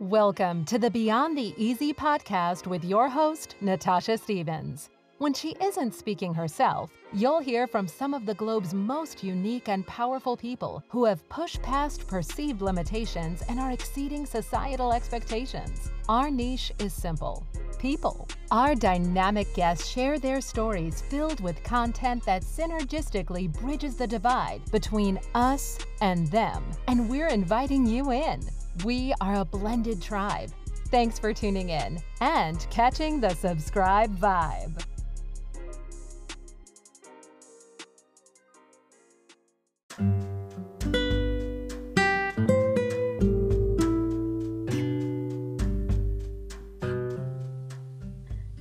Welcome to the Beyond the Easy podcast with your host, Natasha Stevens. When she isn't speaking herself, you'll hear from some of the globe's most unique and powerful people who have pushed past perceived limitations and are exceeding societal expectations. Our niche is simple people. Our dynamic guests share their stories filled with content that synergistically bridges the divide between us and them. And we're inviting you in. We are a blended tribe. Thanks for tuning in and catching the subscribe vibe.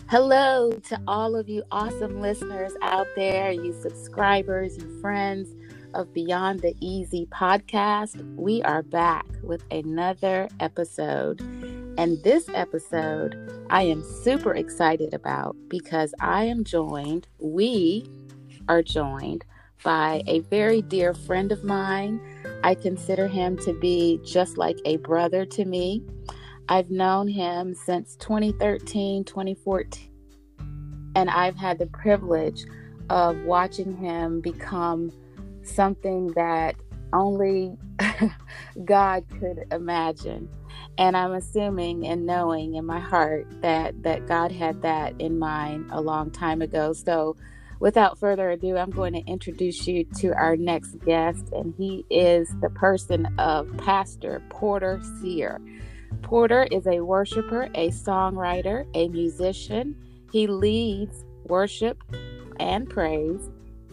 Hello to all of you awesome listeners out there, you subscribers, you friends of Beyond the Easy podcast. We are back with another episode. And this episode, I am super excited about because I am joined, we are joined by a very dear friend of mine. I consider him to be just like a brother to me. I've known him since 2013, 2014, and I've had the privilege of watching him become something that only God could imagine. And I'm assuming and knowing in my heart that that God had that in mind a long time ago. So without further ado, I'm going to introduce you to our next guest, and he is the person of Pastor Porter Sear. Porter is a worshiper, a songwriter, a musician. He leads worship and praise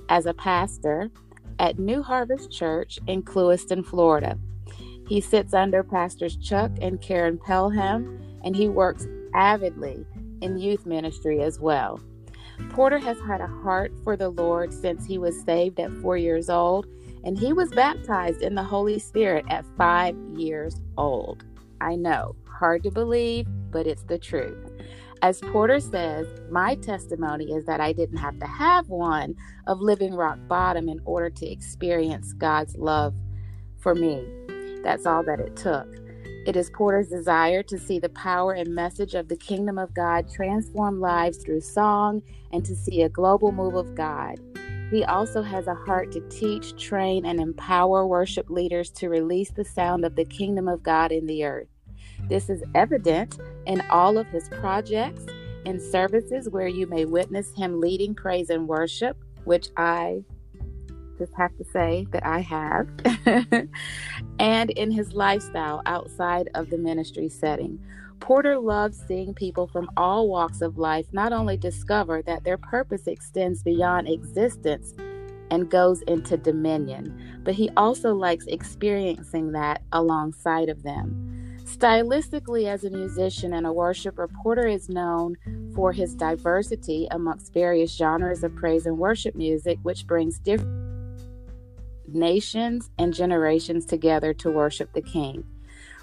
as a pastor at New Harvest Church in Clewiston, Florida. He sits under Pastors Chuck and Karen Pelham, and he works avidly in youth ministry as well. Porter has had a heart for the Lord since he was saved at four years old, and he was baptized in the Holy Spirit at five years old. I know, hard to believe, but it's the truth. As Porter says, my testimony is that I didn't have to have one of living rock bottom in order to experience God's love for me. That's all that it took. It is Porter's desire to see the power and message of the kingdom of God transform lives through song and to see a global move of God. He also has a heart to teach, train, and empower worship leaders to release the sound of the kingdom of God in the earth. This is evident in all of his projects and services where you may witness him leading praise and worship, which I just have to say that I have, and in his lifestyle outside of the ministry setting. Porter loves seeing people from all walks of life not only discover that their purpose extends beyond existence and goes into dominion, but he also likes experiencing that alongside of them. Stylistically, as a musician and a worshiper, Porter is known for his diversity amongst various genres of praise and worship music, which brings different nations and generations together to worship the King.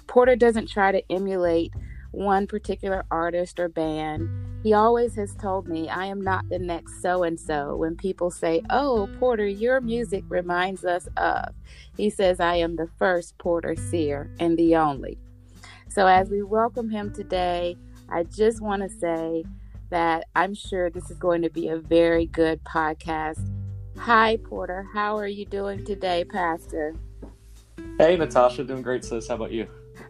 Porter doesn't try to emulate one particular artist or band. He always has told me, I am not the next so and so. When people say, Oh, Porter, your music reminds us of, he says, I am the first Porter seer and the only. So, as we welcome him today, I just want to say that I'm sure this is going to be a very good podcast. Hi, Porter. How are you doing today, Pastor? Hey, Natasha. Doing great, sis. How about you?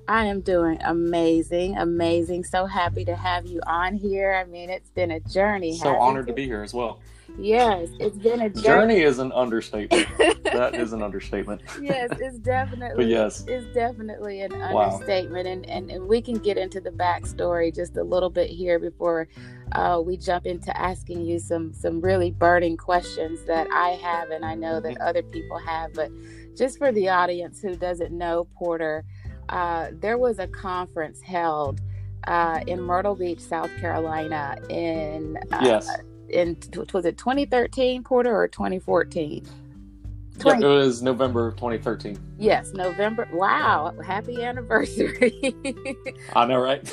I am doing amazing, amazing. So happy to have you on here. I mean, it's been a journey. So honored to be here as well. Yes, it's been a journey. journey is an understatement. that is an understatement. yes, it's definitely. but yes, it's definitely an wow. understatement, and, and and we can get into the backstory just a little bit here before uh, we jump into asking you some some really burning questions that I have, and I know that other people have. But just for the audience who doesn't know Porter, uh, there was a conference held uh, in Myrtle Beach, South Carolina, in uh, yes in was it 2013 Porter or 2014? 20... Yeah, it was November of 2013. Yes, November. Wow, happy anniversary. I know, right?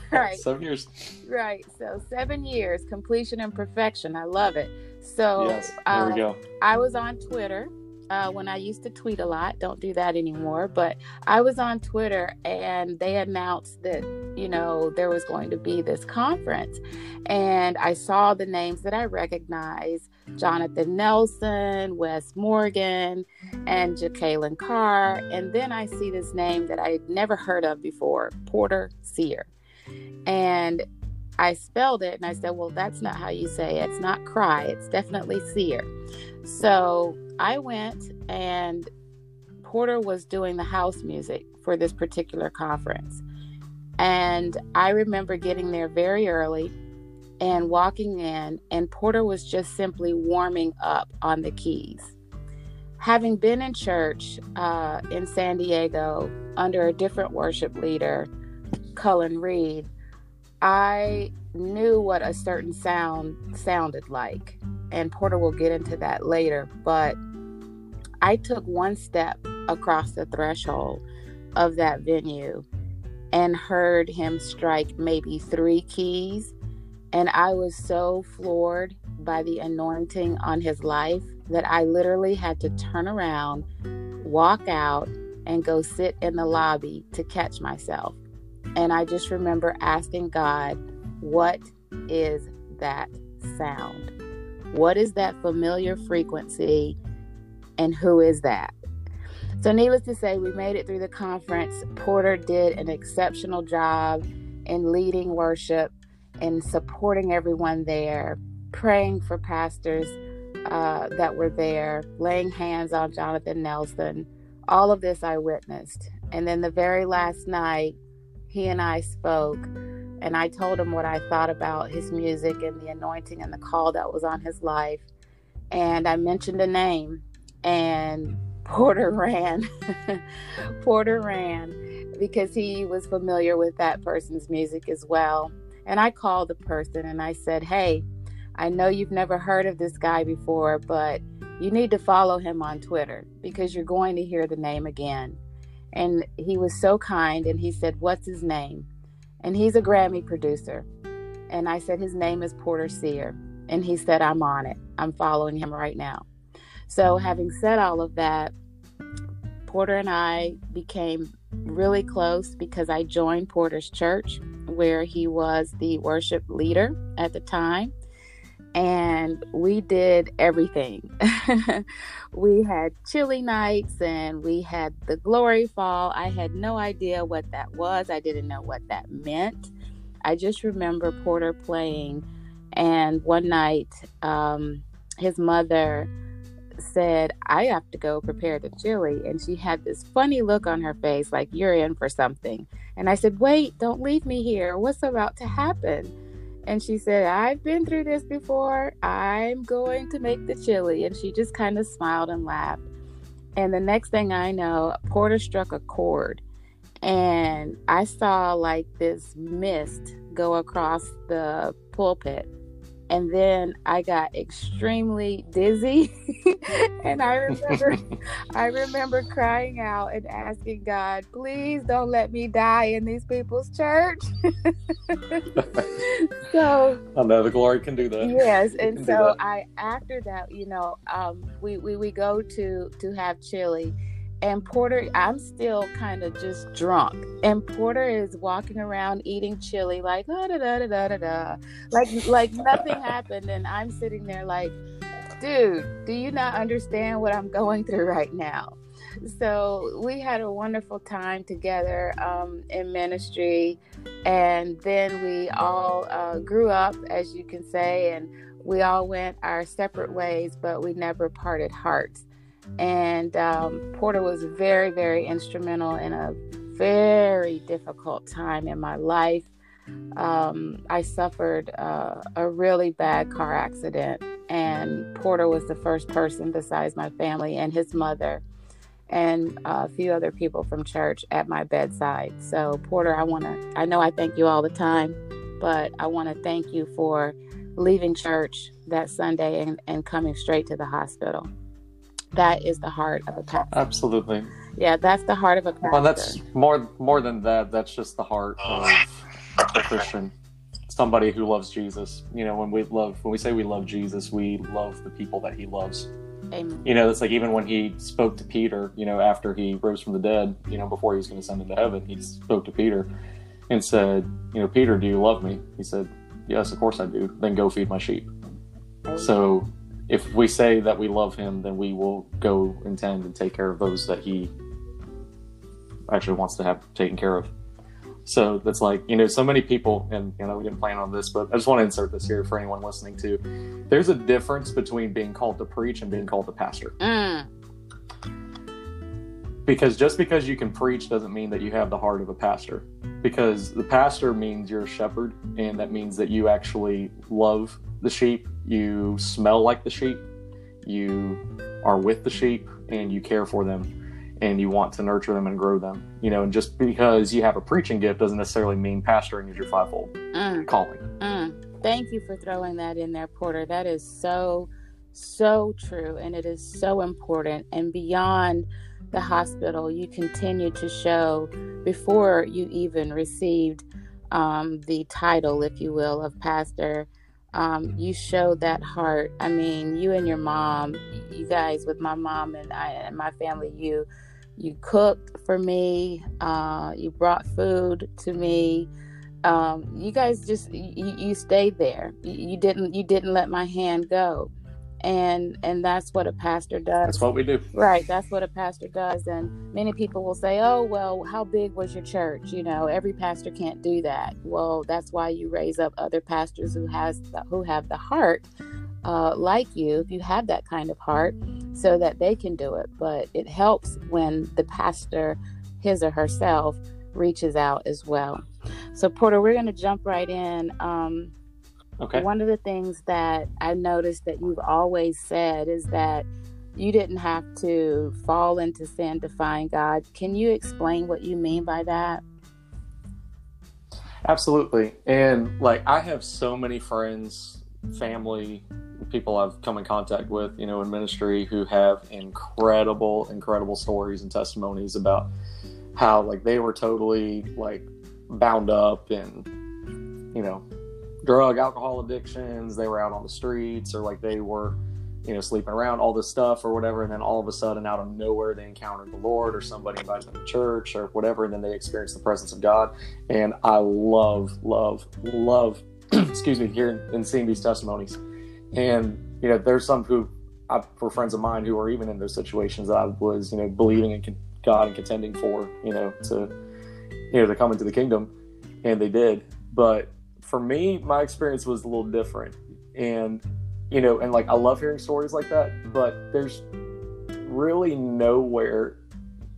right. seven years. Right. So seven years, completion and perfection. I love it. So yes, there um, we go. I was on Twitter uh, when I used to tweet a lot. Don't do that anymore. But I was on Twitter and they announced that, you know, there was going to be this conference. And I saw the names that I recognize Jonathan Nelson, Wes Morgan, and Jekalyn Carr. And then I see this name that I had never heard of before Porter Sear. And I spelled it and I said, well, that's not how you say it. It's not cry, it's definitely seer. So I went and Porter was doing the house music for this particular conference. And I remember getting there very early and walking in, and Porter was just simply warming up on the keys. Having been in church uh, in San Diego under a different worship leader, Cullen Reed, I knew what a certain sound sounded like. And Porter will get into that later. But I took one step across the threshold of that venue and heard him strike maybe three keys. And I was so floored by the anointing on his life that I literally had to turn around, walk out, and go sit in the lobby to catch myself. And I just remember asking God, what is that sound? What is that familiar frequency? And who is that? So, needless to say, we made it through the conference. Porter did an exceptional job in leading worship and supporting everyone there, praying for pastors uh, that were there, laying hands on Jonathan Nelson. All of this I witnessed. And then the very last night, he and I spoke, and I told him what I thought about his music and the anointing and the call that was on his life. And I mentioned a name, and Porter ran. Porter ran because he was familiar with that person's music as well. And I called the person and I said, Hey, I know you've never heard of this guy before, but you need to follow him on Twitter because you're going to hear the name again. And he was so kind and he said, What's his name? And he's a Grammy producer. And I said, His name is Porter Sear. And he said, I'm on it. I'm following him right now. So, having said all of that, Porter and I became really close because I joined Porter's church where he was the worship leader at the time and we did everything. we had chili nights and we had the glory fall. I had no idea what that was, I didn't know what that meant. I just remember Porter playing, and one night, um, his mother said, I have to go prepare the chili. And she had this funny look on her face, like, You're in for something. And I said, Wait, don't leave me here. What's about to happen? And she said, I've been through this before. I'm going to make the chili. And she just kind of smiled and laughed. And the next thing I know, Porter struck a chord. And I saw like this mist go across the pulpit and then I got extremely dizzy and I remember I remember crying out and asking God, please don't let me die in these people's church. so I know the glory can do that. Yes, and so I after that, you know, um, we, we we go to to have chili and Porter, I'm still kind of just drunk. And Porter is walking around eating chili, like da da da da da da, like like nothing happened. And I'm sitting there like, dude, do you not understand what I'm going through right now? So we had a wonderful time together um, in ministry, and then we all uh, grew up, as you can say, and we all went our separate ways, but we never parted hearts. And um, Porter was very, very instrumental in a very difficult time in my life. Um, I suffered uh, a really bad car accident, and Porter was the first person besides my family and his mother and a few other people from church at my bedside. So, Porter, I want to, I know I thank you all the time, but I want to thank you for leaving church that Sunday and, and coming straight to the hospital that is the heart of a pastor. Absolutely. Yeah, that's the heart of a pastor. Well, that's more more than that. That's just the heart of oh. a Christian. Somebody who loves Jesus. You know, when we love when we say we love Jesus, we love the people that he loves. Amen. You know, it's like even when he spoke to Peter, you know, after he rose from the dead, you know, before he was going to send into heaven, he spoke to Peter and said, you know, Peter, do you love me? He said, yes, of course I do. Then go feed my sheep. So if we say that we love him, then we will go intend and take care of those that he actually wants to have taken care of. So that's like, you know, so many people, and, you know, we didn't plan on this, but I just want to insert this here for anyone listening too. There's a difference between being called to preach and being called to pastor. Mm. Because just because you can preach doesn't mean that you have the heart of a pastor. Because the pastor means you're a shepherd, and that means that you actually love the sheep, you smell like the sheep, you are with the sheep, and you care for them and you want to nurture them and grow them. You know, and just because you have a preaching gift doesn't necessarily mean pastoring is your fivefold Mm. calling. Mm. Thank you for throwing that in there, Porter. That is so, so true. And it is so important. And beyond the hospital, you continued to show before you even received um, the title, if you will, of pastor. Um, you showed that heart. I mean, you and your mom, you guys with my mom and I and my family, you you cooked for me. Uh, you brought food to me um, you guys just you, you stayed there you, you didn't you didn't let my hand go and and that's what a pastor does That's what we do. right that's what a pastor does and many people will say oh well how big was your church? You know every pastor can't do that. Well that's why you raise up other pastors who has the, who have the heart uh, like you if you have that kind of heart so that they can do it. But it helps when the pastor his or herself reaches out as well. So porter we're going to jump right in. Um, Okay. one of the things that I noticed that you've always said is that you didn't have to fall into sin to find God. Can you explain what you mean by that? Absolutely. And like I have so many friends, family, people I've come in contact with, you know, in ministry who have incredible, incredible stories and testimonies about how like they were totally like bound up and you know, drug, alcohol addictions, they were out on the streets or like they were you know, sleeping around, all this stuff or whatever, and then all of a sudden, out of nowhere, they encountered the Lord or somebody invited them to church or whatever, and then they experienced the presence of God. And I love, love, love, excuse me, hearing and seeing these testimonies. And you know, there's some who, I, for friends of mine who are even in those situations that I was, you know, believing in God and contending for, you know, to, you know, to come into the kingdom, and they did. But for me, my experience was a little different, and you know, and like I love hearing stories like that, but there's really nowhere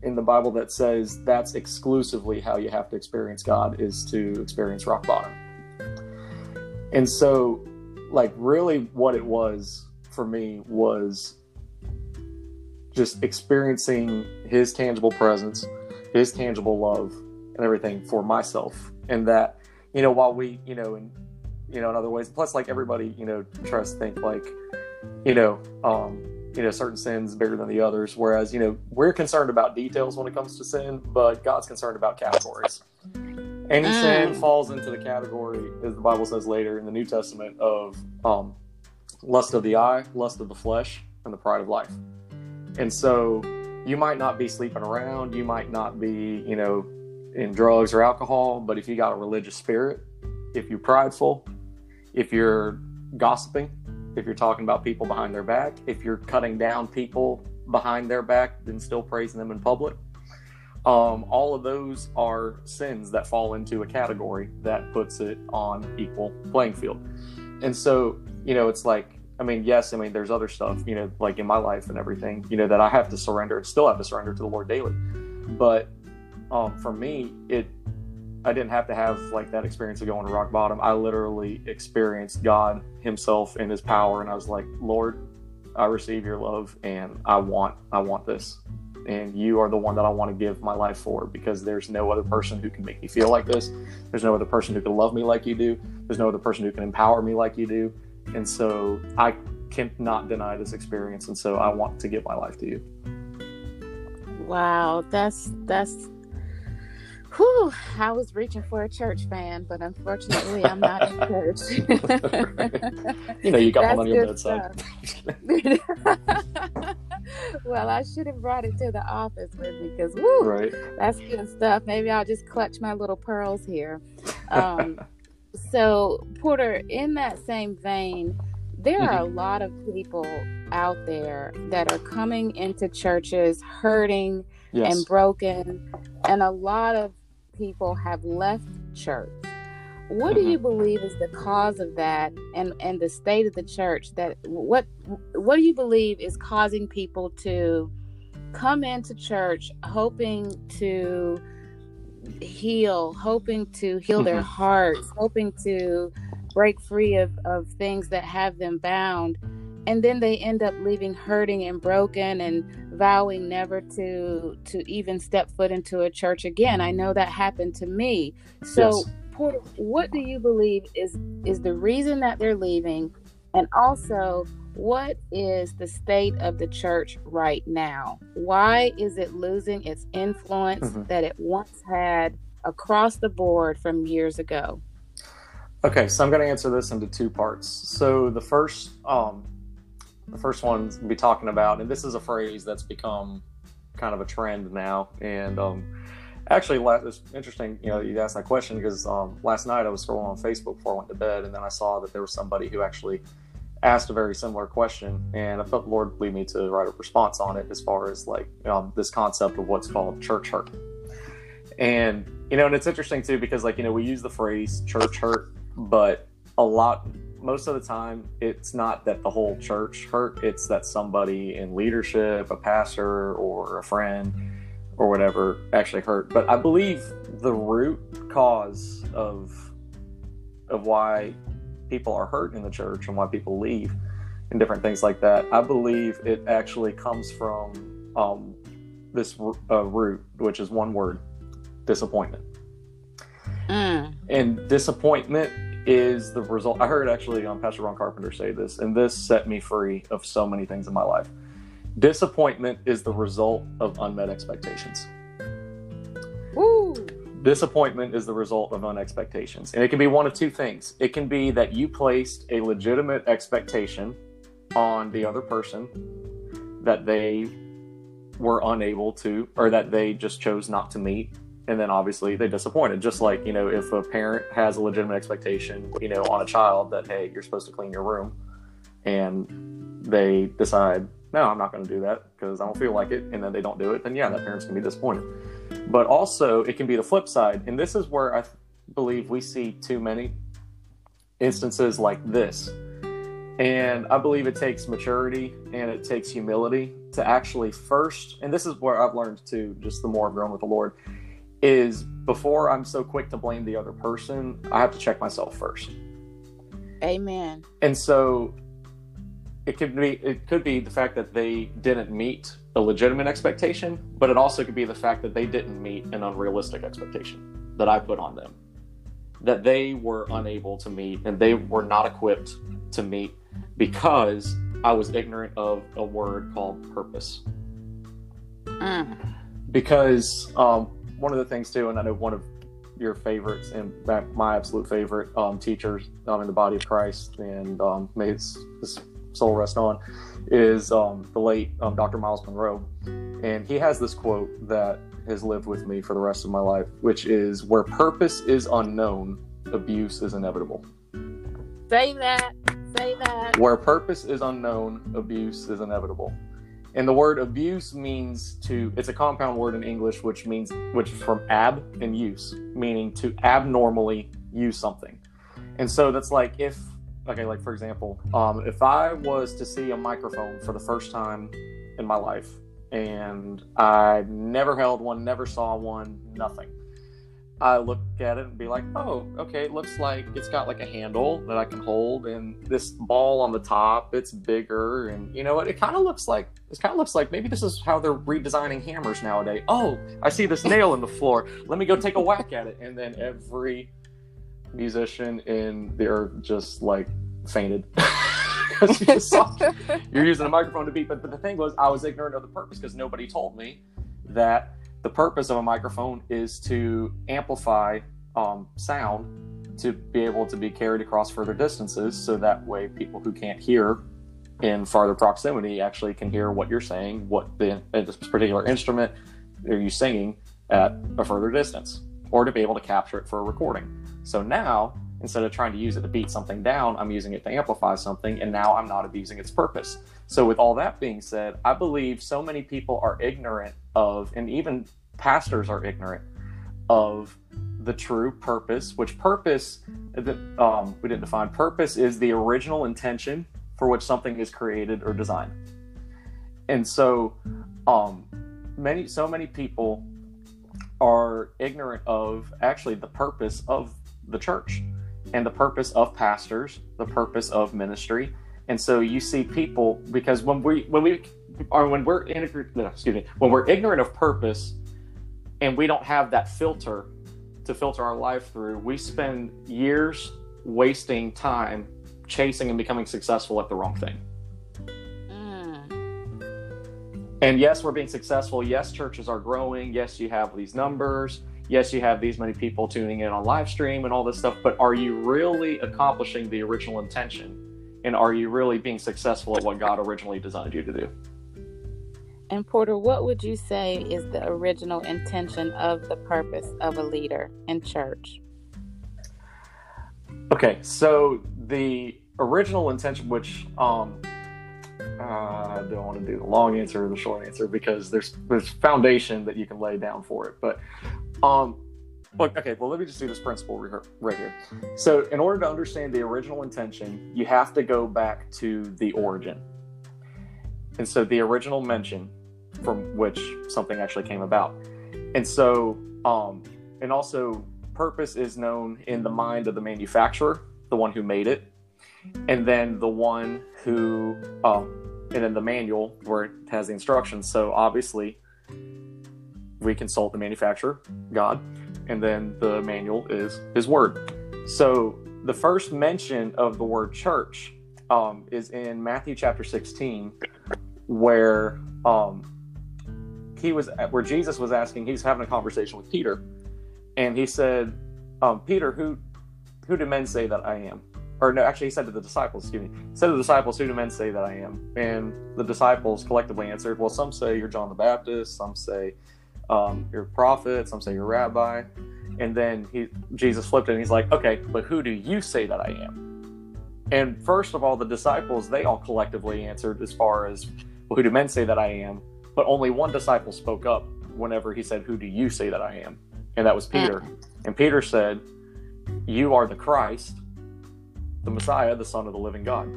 in the Bible that says that's exclusively how you have to experience God is to experience rock bottom. And so, like, really, what it was for me was just experiencing His tangible presence, His tangible love, and everything for myself. And that, you know, while we, you know, and you know, in other ways. Plus, like everybody, you know, tries to think like, you know, um, you know, certain sins bigger than the others. Whereas, you know, we're concerned about details when it comes to sin, but God's concerned about categories. Any Mm. sin falls into the category, as the Bible says later in the New Testament, of um, lust of the eye, lust of the flesh, and the pride of life. And so, you might not be sleeping around, you might not be, you know, in drugs or alcohol, but if you got a religious spirit, if you're prideful, if you're gossiping, if you're talking about people behind their back, if you're cutting down people behind their back and still praising them in public, um, all of those are sins that fall into a category that puts it on equal playing field. And so, you know, it's like, I mean, yes, I mean, there's other stuff, you know, like in my life and everything, you know, that I have to surrender and still have to surrender to the Lord daily. But um, for me, it I didn't have to have like that experience of going to rock bottom. I literally experienced God Himself and His power, and I was like, Lord, I receive Your love, and I want, I want this, and You are the one that I want to give my life for, because there's no other person who can make me feel like this. There's no other person who can love me like You do. There's no other person who can empower me like You do, and so I cannot deny this experience, and so I want to give my life to You. Wow, that's that's Whew, I was reaching for a church fan, but unfortunately, I'm not in church. you know, you got That's one on your bedside. well, I should have brought it to the office with me because, woo, right. that's good stuff. Maybe I'll just clutch my little pearls here. Um, so, Porter, in that same vein, there mm-hmm. are a lot of people out there that are coming into churches hurting yes. and broken, and a lot of people have left church. What mm-hmm. do you believe is the cause of that and and the state of the church that what what do you believe is causing people to come into church hoping to heal, hoping to heal mm-hmm. their hearts, hoping to break free of, of things that have them bound and then they end up leaving hurting and broken and vowing never to to even step foot into a church again. I know that happened to me. So yes. Porter, what do you believe is is the reason that they're leaving? And also what is the state of the church right now? Why is it losing its influence mm-hmm. that it once had across the board from years ago? Okay so i'm going to answer this into two parts. So the first um the first one to be talking about, and this is a phrase that's become kind of a trend now. And um, actually, it's interesting, you know, you asked that question because um, last night I was scrolling on Facebook before I went to bed, and then I saw that there was somebody who actually asked a very similar question, and I felt the Lord lead me to write a response on it as far as like um, this concept of what's called church hurt. And you know, and it's interesting too because like you know we use the phrase church hurt, but a lot most of the time it's not that the whole church hurt it's that somebody in leadership a pastor or a friend or whatever actually hurt but i believe the root cause of of why people are hurt in the church and why people leave and different things like that i believe it actually comes from um, this uh, root which is one word disappointment mm. and disappointment is the result. I heard actually um, Pastor Ron Carpenter say this, and this set me free of so many things in my life. Disappointment is the result of unmet expectations. Woo! Disappointment is the result of unmet expectations. And it can be one of two things. It can be that you placed a legitimate expectation on the other person that they were unable to, or that they just chose not to meet and then obviously they disappointed just like you know if a parent has a legitimate expectation you know on a child that hey you're supposed to clean your room and they decide no i'm not going to do that because i don't feel like it and then they don't do it then yeah that parent's going to be disappointed. But also it can be the flip side and this is where i believe we see too many instances like this. And i believe it takes maturity and it takes humility to actually first and this is where i've learned to just the more i've grown with the lord is before I'm so quick to blame the other person, I have to check myself first. Amen. And so it could be it could be the fact that they didn't meet a legitimate expectation, but it also could be the fact that they didn't meet an unrealistic expectation that I put on them. That they were unable to meet and they were not equipped to meet because I was ignorant of a word called purpose. Mm. Because um, one of the things too, and I know one of your favorites and my absolute favorite um, teachers um, in the body of Christ, and um, may his, his, soul rest on, is um, the late um, Dr. Myles Munroe. and he has this quote that has lived with me for the rest of my life, which is, "Where purpose is unknown, abuse is inevitable." Say that. Say that. Where purpose is unknown, abuse is inevitable. And the word abuse means to, it's a compound word in English, which means, which is from ab and use, meaning to abnormally use something. And so that's like if, okay, like for example, um, if I was to see a microphone for the first time in my life and I never held one, never saw one, nothing I look at it and be like, oh, okay, it looks like it's got like a handle that I can hold, and this ball on the top, it's bigger, and you know what? It kind of looks like it kind of looks like maybe this is how they're redesigning hammers nowadays. Oh, I see this nail in the floor. Let me go take a whack at it, and then every musician in there just like fainted. you you're using a microphone to beat, but, but the thing was, I was ignorant of the purpose because nobody told me that the purpose of a microphone is to amplify um, sound to be able to be carried across further distances so that way people who can't hear in farther proximity actually can hear what you're saying what the this particular instrument are you singing at a further distance or to be able to capture it for a recording. So now instead of trying to use it to beat something down i'm using it to amplify something and now i'm not abusing its purpose. So with all that being said i believe so many people are ignorant of and even pastors are ignorant of the true purpose, which purpose, um, we didn't define. Purpose is the original intention for which something is created or designed. And so, um, many, so many people are ignorant of actually the purpose of the church and the purpose of pastors, the purpose of ministry. And so you see people because when we when we or when we're excuse me when we're ignorant of purpose and we don't have that filter to filter our life through, we spend years wasting time chasing and becoming successful at the wrong thing. Mm. And yes, we're being successful. Yes, churches are growing. Yes, you have these numbers. Yes, you have these many people tuning in on live stream and all this stuff. But are you really accomplishing the original intention? And are you really being successful at what God originally designed you to do? And Porter, what would you say is the original intention of the purpose of a leader in church? Okay, so the original intention, which um, uh, I don't want to do the long answer or the short answer because there's there's foundation that you can lay down for it. But um, okay, well, let me just do this principle right here. So, in order to understand the original intention, you have to go back to the origin. And so, the original mention from which something actually came about. And so, um, and also, purpose is known in the mind of the manufacturer, the one who made it, and then the one who, um, and then the manual where it has the instructions. So obviously, we consult the manufacturer, God, and then the manual is His Word. So the first mention of the word church um, is in Matthew chapter 16, where um, he was where Jesus was asking, he's having a conversation with Peter, and he said, um, "Peter, who who do men say that I am?" Or no, actually, he said to the disciples, excuse me, said to the disciples, "Who do men say that I am?" And the disciples collectively answered, "Well, some say you're John the Baptist, some say um, you're a prophet, some say you're a rabbi." And then he, Jesus flipped it and he's like, "Okay, but who do you say that I am?" And first of all, the disciples they all collectively answered as far as, "Well, who do men say that I am?" But only one disciple spoke up whenever he said, Who do you say that I am? And that was Peter. And Peter said, You are the Christ, the Messiah, the Son of the living God.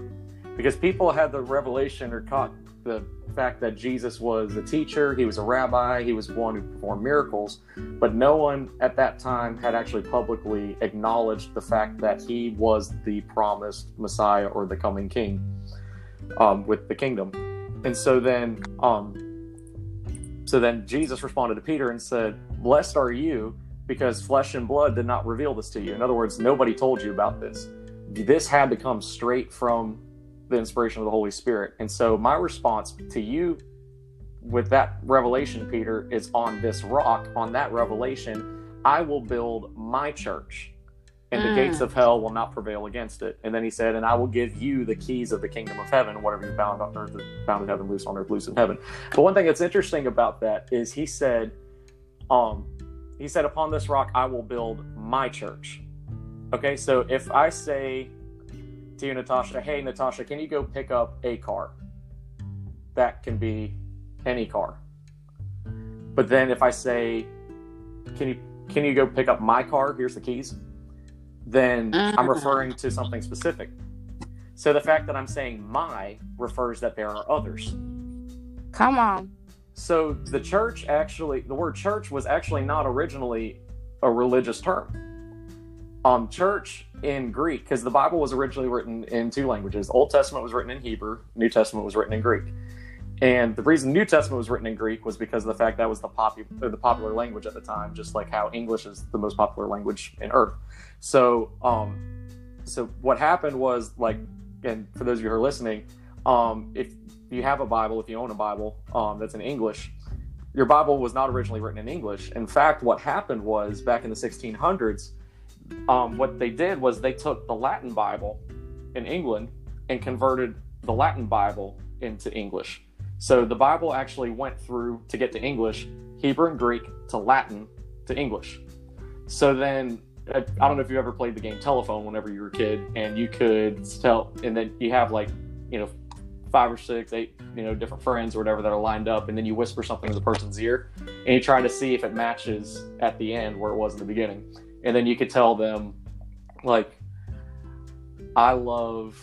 Because people had the revelation or caught the fact that Jesus was a teacher, he was a rabbi, he was one who performed miracles, but no one at that time had actually publicly acknowledged the fact that he was the promised Messiah or the coming King um, with the kingdom. And so then um, so then Jesus responded to Peter and said, Blessed are you because flesh and blood did not reveal this to you. In other words, nobody told you about this. This had to come straight from the inspiration of the Holy Spirit. And so my response to you with that revelation, Peter, is on this rock, on that revelation, I will build my church and the mm. gates of hell will not prevail against it. And then he said, And I will give you the keys of the kingdom of heaven. Whatever you bound on earth, bound in heaven, loose on earth, loose in heaven. But one thing that's interesting about that is he said, um, he said, Upon this rock I will build my church. Okay, so if I say to you, Natasha, hey Natasha, can you go pick up a car? That can be any car. But then if I say, Can you can you go pick up my car? Here's the keys then I'm mm. referring to something specific. So the fact that I'm saying my refers that there are others. Come on. So the church actually, the word church was actually not originally a religious term. Um, church in Greek, because the Bible was originally written in two languages. Old Testament was written in Hebrew, New Testament was written in Greek. And the reason New Testament was written in Greek was because of the fact that was the popular the popular language at the time, just like how English is the most popular language in Earth. So, um, so what happened was like, and for those of you who are listening, um, if you have a Bible, if you own a Bible um, that's in English, your Bible was not originally written in English. In fact, what happened was back in the 1600s, um, what they did was they took the Latin Bible in England and converted the Latin Bible into English. So the Bible actually went through to get to English, Hebrew and Greek to Latin to English. So then uh, I don't know if you ever played the game telephone whenever you were a kid, and you could tell, and then you have like, you know, five or six, eight, you know, different friends or whatever that are lined up, and then you whisper something in the person's ear, and you try to see if it matches at the end where it was in the beginning, and then you could tell them, like, I love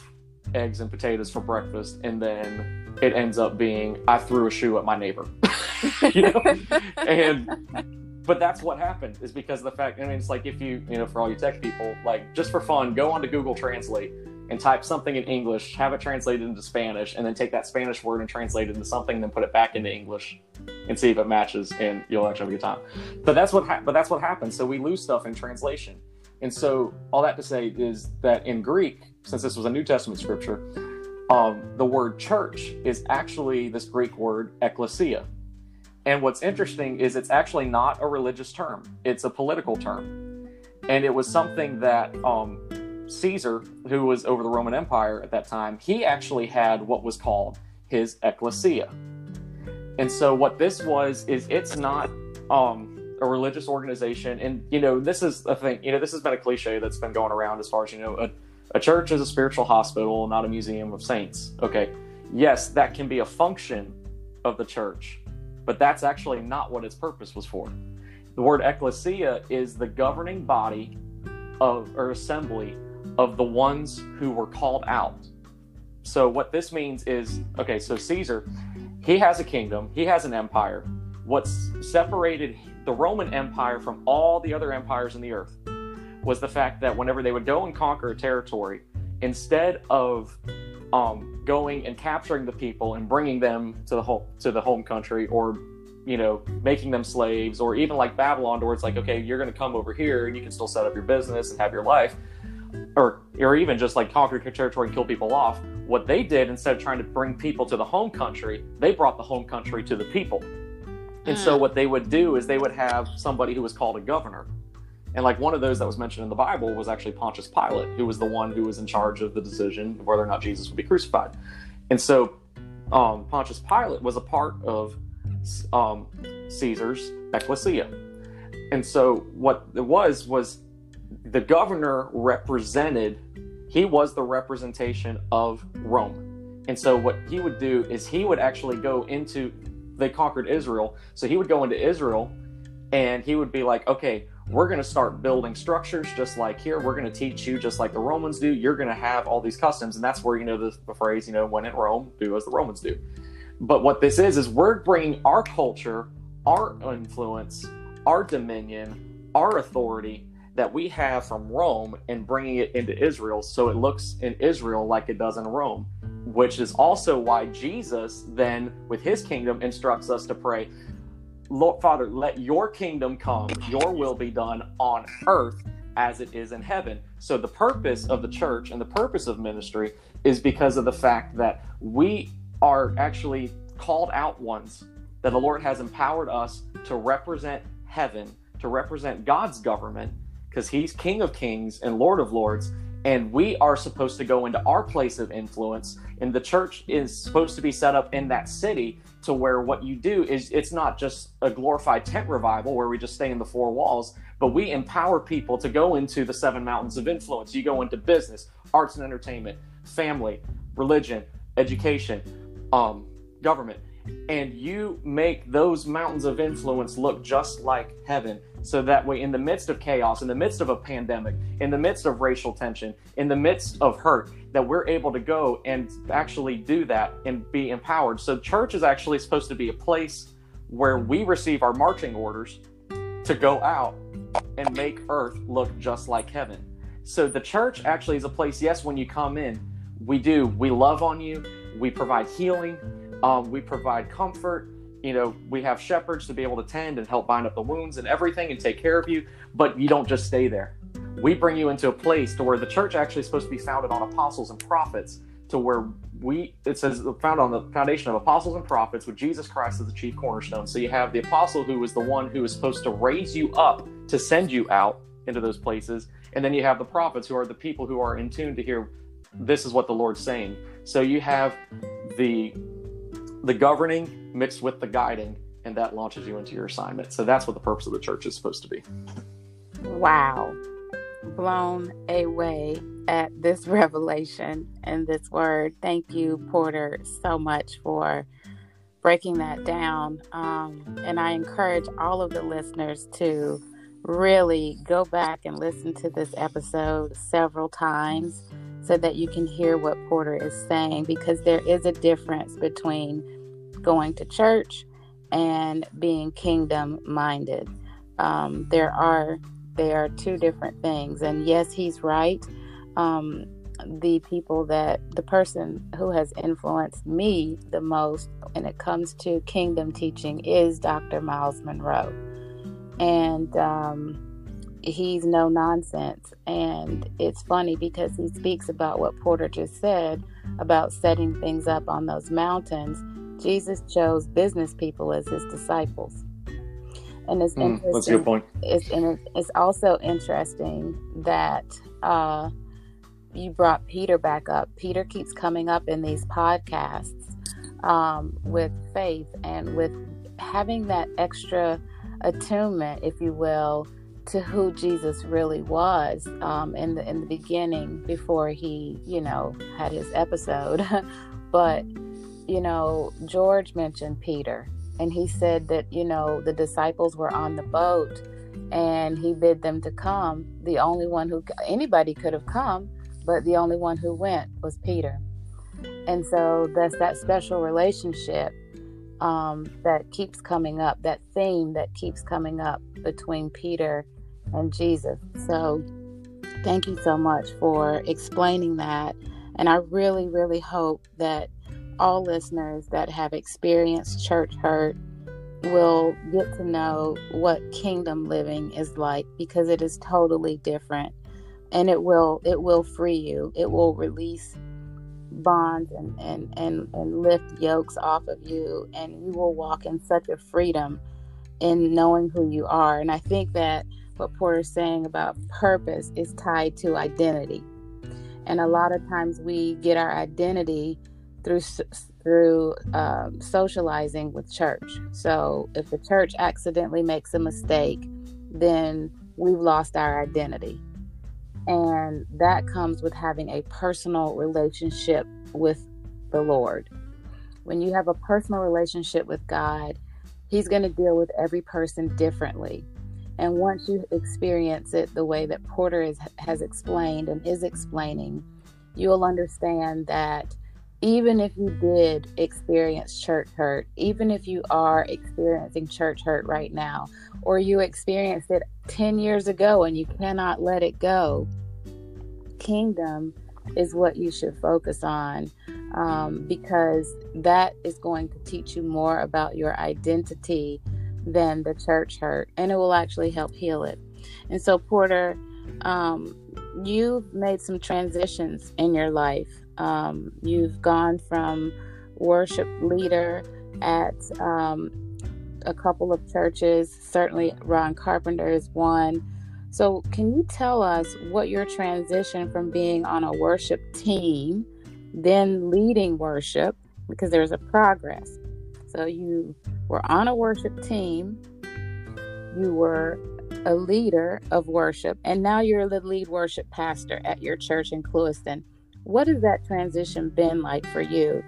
eggs and potatoes for breakfast, and then it ends up being I threw a shoe at my neighbor, you know, and but that's what happened is because of the fact i mean it's like if you you know for all you tech people like just for fun go onto google translate and type something in english have it translated into spanish and then take that spanish word and translate it into something then put it back into english and see if it matches and you'll actually have a good time. But that's what ha- but that's what happens. So we lose stuff in translation. And so all that to say is that in greek since this was a new testament scripture um, the word church is actually this greek word ecclesia and what's interesting is it's actually not a religious term, it's a political term. And it was something that um, Caesar, who was over the Roman Empire at that time, he actually had what was called his ecclesia. And so what this was is it's not um, a religious organization. And, you know, this is a thing, you know, this has been a cliche that's been going around as far as, you know, a, a church is a spiritual hospital, not a museum of saints. Okay. Yes, that can be a function of the church but that's actually not what its purpose was for. The word ecclesia is the governing body of or assembly of the ones who were called out. So what this means is okay, so Caesar, he has a kingdom, he has an empire. What's separated the Roman Empire from all the other empires in the earth was the fact that whenever they would go and conquer a territory, instead of um, going and capturing the people and bringing them to the home to the home country, or you know, making them slaves, or even like Babylon, where it's like, okay, you're going to come over here and you can still set up your business and have your life, or or even just like conquer your territory and kill people off. What they did instead of trying to bring people to the home country, they brought the home country to the people. And so hmm. what they would do is they would have somebody who was called a governor and like one of those that was mentioned in the Bible was actually Pontius Pilate, who was the one who was in charge of the decision of whether or not Jesus would be crucified. And so um, Pontius Pilate was a part of um, Caesar's ecclesia. And so what it was was the governor represented, he was the representation of Rome. And so what he would do is he would actually go into, they conquered Israel. So he would go into Israel and he would be like, okay, we're going to start building structures just like here. We're going to teach you just like the Romans do. You're going to have all these customs. And that's where, you know, the, the phrase, you know, when in Rome, do as the Romans do. But what this is, is we're bringing our culture, our influence, our dominion, our authority that we have from Rome and bringing it into Israel so it looks in Israel like it does in Rome, which is also why Jesus then, with his kingdom, instructs us to pray, Lord, Father, let your kingdom come, your will be done on earth as it is in heaven. So, the purpose of the church and the purpose of ministry is because of the fact that we are actually called out ones, that the Lord has empowered us to represent heaven, to represent God's government, because He's King of Kings and Lord of Lords. And we are supposed to go into our place of influence. And the church is supposed to be set up in that city to where what you do is it's not just a glorified tent revival where we just stay in the four walls, but we empower people to go into the seven mountains of influence. You go into business, arts and entertainment, family, religion, education, um, government, and you make those mountains of influence look just like heaven. So that way, in the midst of chaos, in the midst of a pandemic, in the midst of racial tension, in the midst of hurt, that we're able to go and actually do that and be empowered. So, church is actually supposed to be a place where we receive our marching orders to go out and make earth look just like heaven. So, the church actually is a place, yes, when you come in, we do, we love on you, we provide healing, um, we provide comfort. You know, we have shepherds to be able to tend and help bind up the wounds and everything and take care of you, but you don't just stay there. We bring you into a place to where the church actually is supposed to be founded on apostles and prophets, to where we it says found on the foundation of apostles and prophets with Jesus Christ as the chief cornerstone. So you have the apostle who is the one who is supposed to raise you up to send you out into those places, and then you have the prophets who are the people who are in tune to hear this is what the Lord's saying. So you have the the governing mixed with the guiding, and that launches you into your assignment. So that's what the purpose of the church is supposed to be. Wow. Blown away at this revelation and this word. Thank you, Porter, so much for breaking that down. Um, and I encourage all of the listeners to really go back and listen to this episode several times so that you can hear what Porter is saying because there is a difference between going to church and being kingdom minded. Um, there are they are two different things, and yes, he's right. Um, the people that the person who has influenced me the most when it comes to kingdom teaching is Dr. Myles Munroe, and um, he's no nonsense. And it's funny because he speaks about what Porter just said about setting things up on those mountains. Jesus chose business people as his disciples. And it's mm, interesting. That's a good point. It's, and it's also interesting that uh, you brought Peter back up. Peter keeps coming up in these podcasts um, with faith and with having that extra attunement, if you will, to who Jesus really was um, in the in the beginning before he, you know, had his episode. but you know, George mentioned Peter, and he said that you know the disciples were on the boat, and he bid them to come. The only one who anybody could have come, but the only one who went was Peter. And so that's that special relationship um, that keeps coming up, that theme that keeps coming up between Peter and Jesus. So thank you so much for explaining that. And I really, really hope that all listeners that have experienced church hurt will get to know what kingdom living is like because it is totally different and it will it will free you it will release bonds and, and, and, and lift yokes off of you and you will walk in such a freedom in knowing who you are. And i think that what porter's saying about purpose is tied to identity. And a lot of times we get our identity through through um, socializing with church. So if the church accidentally makes a mistake then we've lost our identity and that comes with having a personal relationship with the Lord. When you have a personal relationship with God, He's going to deal with every person differently. And once you experience it the way that Porter is, has explained and is explaining, you'll understand that even if you did experience church hurt, even if you are experiencing church hurt right now, or you experienced it 10 years ago and you cannot let it go, kingdom is what you should focus on um, because that is going to teach you more about your identity than the church hurt, and it will actually help heal it. And so, Porter, um, you've made some transitions in your life. Um, you've gone from worship leader at um, a couple of churches. Certainly, Ron Carpenter is one. So, can you tell us what your transition from being on a worship team, then leading worship, because there's a progress. So, you were on a worship team, you were a leader of worship, and now you're the lead worship pastor at your church in Clewiston. What has that transition been like for you?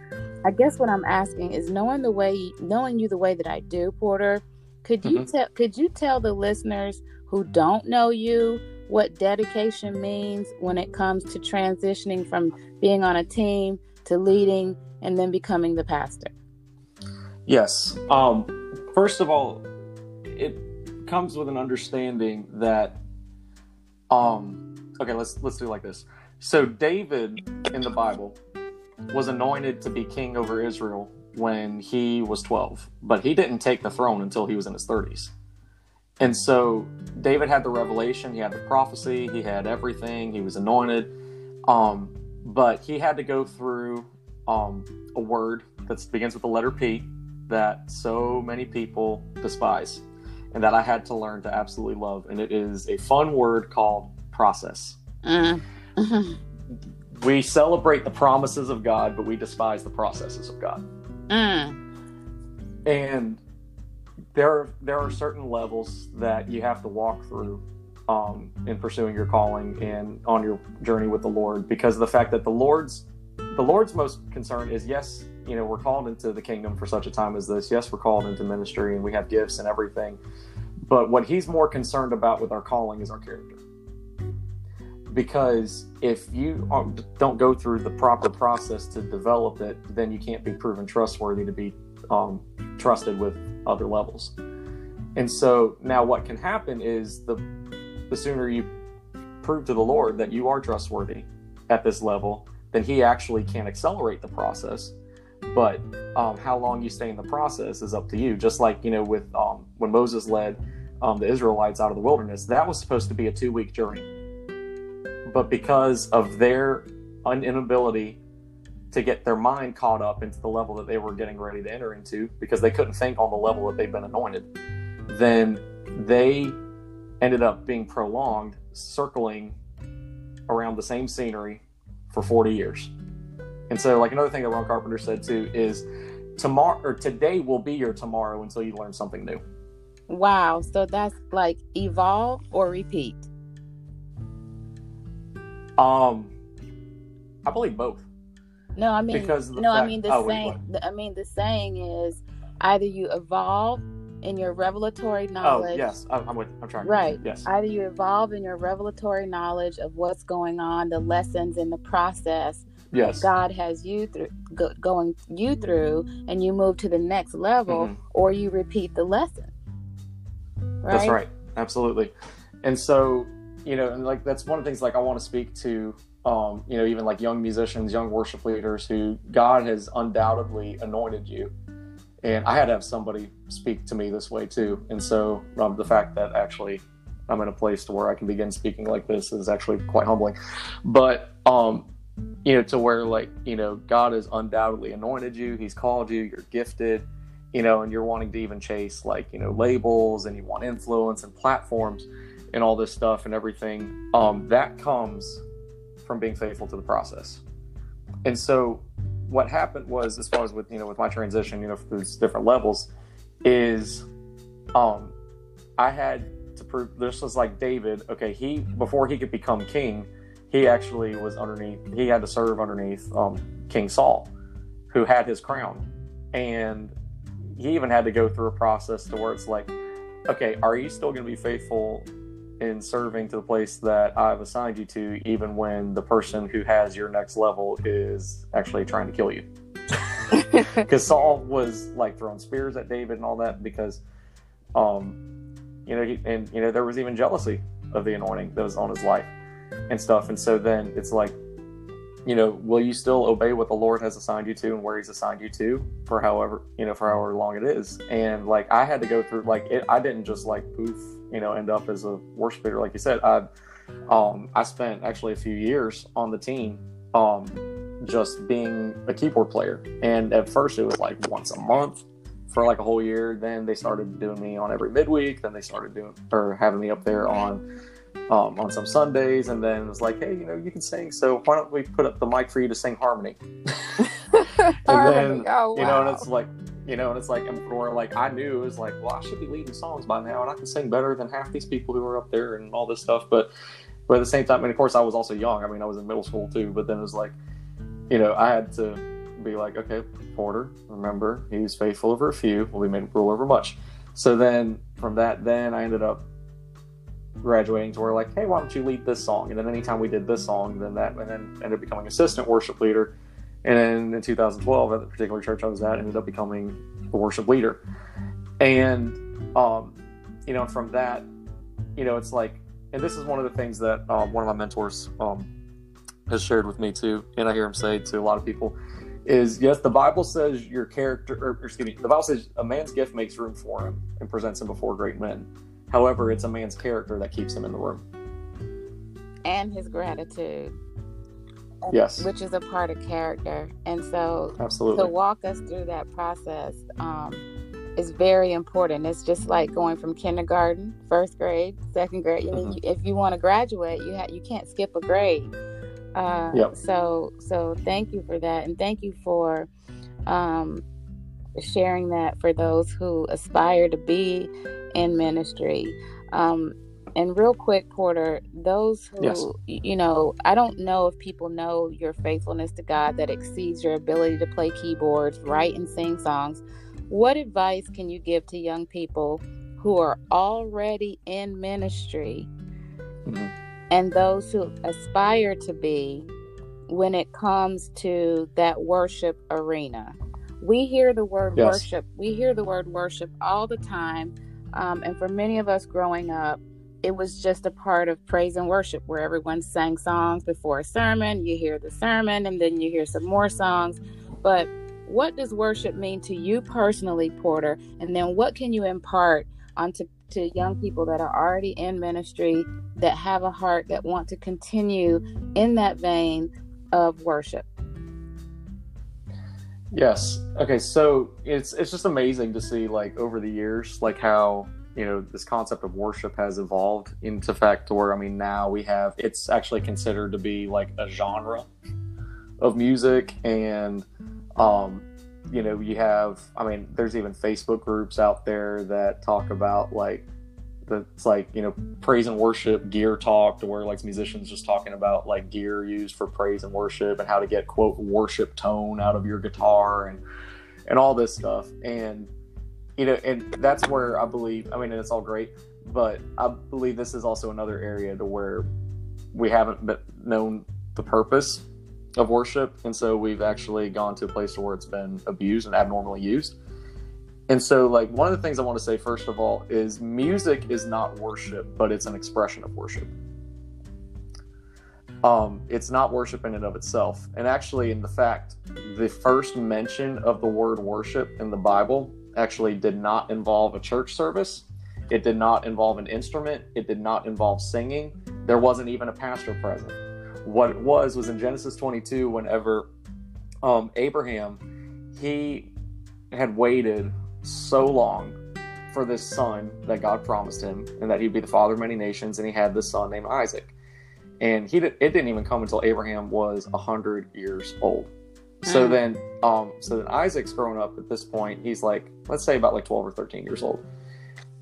I guess what I'm asking is knowing the way knowing you the way that I do, Porter, could you mm-hmm. tell could you tell the listeners who don't know you what dedication means when it comes to transitioning from being on a team to leading and then becoming the pastor? Yes. Um, first of all, it comes with an understanding that um, okay, let's let's do it like this. So David in the Bible was anointed to be king over Israel when he was 12, but he didn't take the throne until he was in his 30s. And so David had the revelation, he had the prophecy, he had everything, he was anointed. Um, but he had to go through um, a word that begins with the letter P that so many people despise and that I had to learn to absolutely love. And it is a fun word called process. Mm. We celebrate the promises of God, but we despise the processes of God. Mm. And there, there are certain levels that you have to walk through um, in pursuing your calling and on your journey with the Lord, because of the fact that the Lord's the Lord's most concern is yes, you know, we're called into the kingdom for such a time as this. Yes, we're called into ministry and we have gifts and everything. But what he's more concerned about with our calling is our character. Because if you don't go through the proper process to develop it, then you can't be proven trustworthy to be um, trusted with other levels. And so now what can happen is the the sooner you prove to the Lord that you are trustworthy at this level, then He actually can accelerate the process. But um, how long you stay in the process is up to you. Just like you know, with um, when Moses led um, the Israelites out of the wilderness, that was supposed to be a two-week journey. But because of their inability to get their mind caught up into the level that they were getting ready to enter into, because they couldn't think on the level that they've been anointed, then they ended up being prolonged, circling around the same scenery for 40 years. And so, like another thing that Ron Carpenter said too is tomorrow or today will be your tomorrow until you learn something new. Wow. So that's like evolve or repeat. Um, I believe both. No, I mean because no, fact, I mean the oh, saying. I mean the saying is either you evolve in your revelatory knowledge. Oh knowledge. yes, I, I'm with. I'm trying. Right. Yes. Either you evolve in your revelatory knowledge of what's going on, the lessons in the process Yes. God has you through go, going you through, and you move to the next level, Mhm. or you repeat the lesson. Right? That's right. Absolutely. And so, you know, and like that's one of the things like I want to speak to um, you know, even like young musicians, young worship leaders who God has undoubtedly anointed you. And I had to have somebody speak to me this way too. And so um, the fact that actually I'm in a place to where I can begin speaking like this is actually quite humbling. But um, you know, to where like, you know, God has undoubtedly anointed you, He's called you, you're gifted, you know, and you're wanting to even chase like, you know, labels and you want influence and platforms and all this stuff and everything. Um, that comes from being faithful to the process. And so what happened was as far as with, you know, with my transition, you know, through different levels, is um I had to prove this was like David, okay, he before he could become king, he actually was underneath he had to serve underneath um King Saul, who had his crown. And he even had to go through a process to where it's like, okay, are you still gonna be faithful in serving to the place that I've assigned you to, even when the person who has your next level is actually trying to kill you? Because Saul was like throwing spears at David and all that because, um, you know, he, and you know there was even jealousy of the anointing that was on his life and stuff. And so then it's like, you know, will you still obey what the Lord has assigned you to and where He's assigned you to for however you know for however long it is? And like I had to go through like it. I didn't just like poof, you know, end up as a worship leader like you said. I um I spent actually a few years on the team, um, just being a keyboard player. And at first it was like once a month for like a whole year. Then they started doing me on every midweek. Then they started doing or having me up there on um, on some Sundays, and then it was like, hey, you know, you can sing, so why don't we put up the mic for you to sing harmony? and Harmony. then oh, you know, and it's like, you know, and it's like, and for like, I knew it was like, well, I should be leading songs by now, and I can sing better than half these people who are up there and all this stuff. But, but at the same time, and of course, I was also young. I mean, I was in middle school too. But then it was like, you know, I had to be like, okay, Porter, remember, he's faithful over a few, will be made rule over much. So then from that, then I ended up graduating to where like, hey, why don't you lead this song? And then anytime we did this song, then that, and then ended up becoming assistant worship leader. And then in 2012, at the particular church I was at, ended up becoming the worship leader. And, um, you know, from that, you know, it's like, and this is one of the things that um, one of my mentors um, has shared with me too, and I hear him say to a lot of people, is yes, the Bible says your character, or excuse me, the Bible says a man's gift makes room for him and presents him before great men. However, it's a man's character that keeps him in the room. and his gratitude. Yes, which is a part of character. And so absolutely to walk us through that process um, is very important. It's just like going from kindergarten, first grade, second grade. I mean, Mhm. you, if you want to graduate, you ha- you can't skip a grade. Uh, Yep. So so thank you for that, and thank you for um, sharing that for those who aspire to be in ministry. Um, and real quick, Porter, those who, Yes. you know, I don't know if people know your faithfulness to God that exceeds your ability to play keyboards, write, and sing songs. What advice can you give to young people who are already in ministry Mhm. and those who aspire to be when it comes to that worship arena? We hear the word Yes. worship. We hear the word worship all the time. Um, and for many of us growing up, it was just a part of praise and worship where everyone sang songs before a sermon. You hear the sermon and then you hear some more songs. But what does worship mean to you personally, Porter? And then what can you impart onto to young people that are already in ministry that have a heart that want to continue in that vein of worship? Yes. Okay. So it's it's just amazing to see like over the years like how you know this concept of worship has evolved into fact where I mean now we have it's actually considered to be like a genre of music and um you know you have I mean there's even Facebook groups out there that talk about like that's like you know praise and worship gear talk to where like musicians just talking about like gear used for praise and worship and how to get quote worship tone out of your guitar and and all this stuff. And you know and that's where i believe i mean it's all great but i believe this is also another area to where we haven't been known the purpose of worship and so we've actually gone to a place where it's been abused and abnormally used and so, like, one of the things I want to say, first of all, is music is not worship, but it's an expression of worship. Um, it's not worship in and of itself. And actually, in the fact, the first mention of the word worship in the Bible actually did not involve a church service. It did not involve an instrument. It did not involve singing. There wasn't even a pastor present. What it was was in Genesis 22, whenever um, Abraham, he had waited so long for this son that God promised him, and that he'd be the father of many nations, and he had this son named Isaac. And he did, it didn't even come until Abraham was hundred years old. So Mm. then, um, so then Isaac's grown up at this point. He's like, let's say about like twelve or thirteen years old.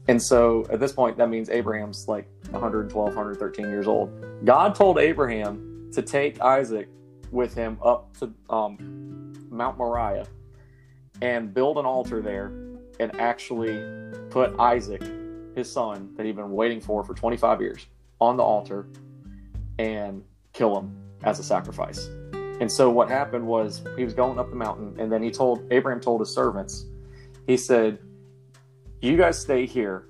And so at this point, that means Abraham's like 112, 113 years old. God told Abraham to take Isaac with him up to um, Mount Moriah and build an altar there and actually put Isaac, his son, that he'd been waiting for for 25 years, on the altar and kill him as a sacrifice. And so what happened was he was going up the mountain, and then he told Abraham told his servants, he said, "You guys stay here.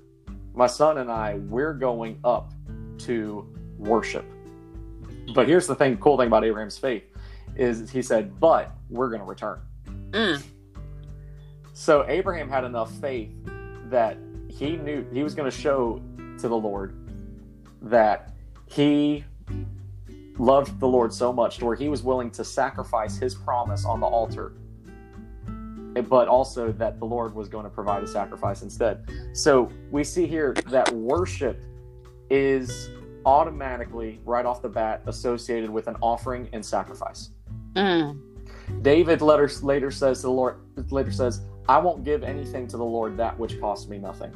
My son and I, we're going up to worship." But here's the thing: cool thing about Abraham's faith is he said, "But we're going to return." Mm. So Abraham had enough faith that he knew he was going to show to the Lord that he loved the Lord so much to where he was willing to sacrifice his promise on the altar, but also that the Lord was going to provide a sacrifice instead. So we see here that worship is automatically, right off the bat, associated with an offering and sacrifice. Mm. David later, later says to the Lord, later says, I won't give anything to the Lord that which costs me nothing.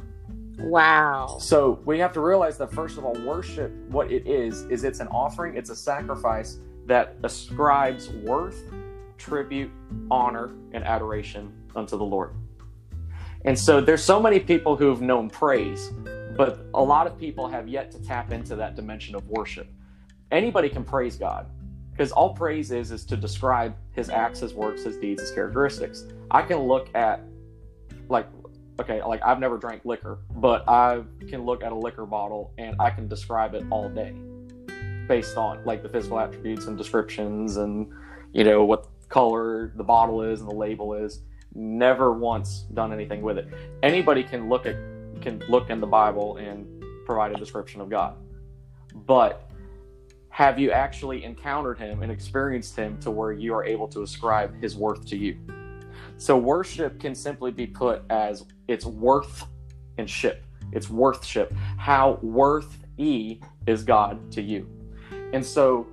Wow. So we have to realize that first of all, worship, what it is, is it's an offering, it's a sacrifice that ascribes worth, tribute, honor, and adoration unto the Lord. And so there's so many people who have known praise, but a lot of people have yet to tap into that dimension of worship. Anybody can praise God because all praise is is to describe his acts, his works, his deeds, his characteristics. I can look at like okay, like I've never drank liquor, but I can look at a liquor bottle and I can describe it all day based on like the physical attributes and descriptions and you know what color the bottle is and the label is. Never once done anything with it. Anybody can look at can look in the Bible and provide a description of God. But have you actually encountered him and experienced him to where you are able to ascribe his worth to you? So worship can simply be put as it's worth and ship. It's worthship. How worth e is God to you. And so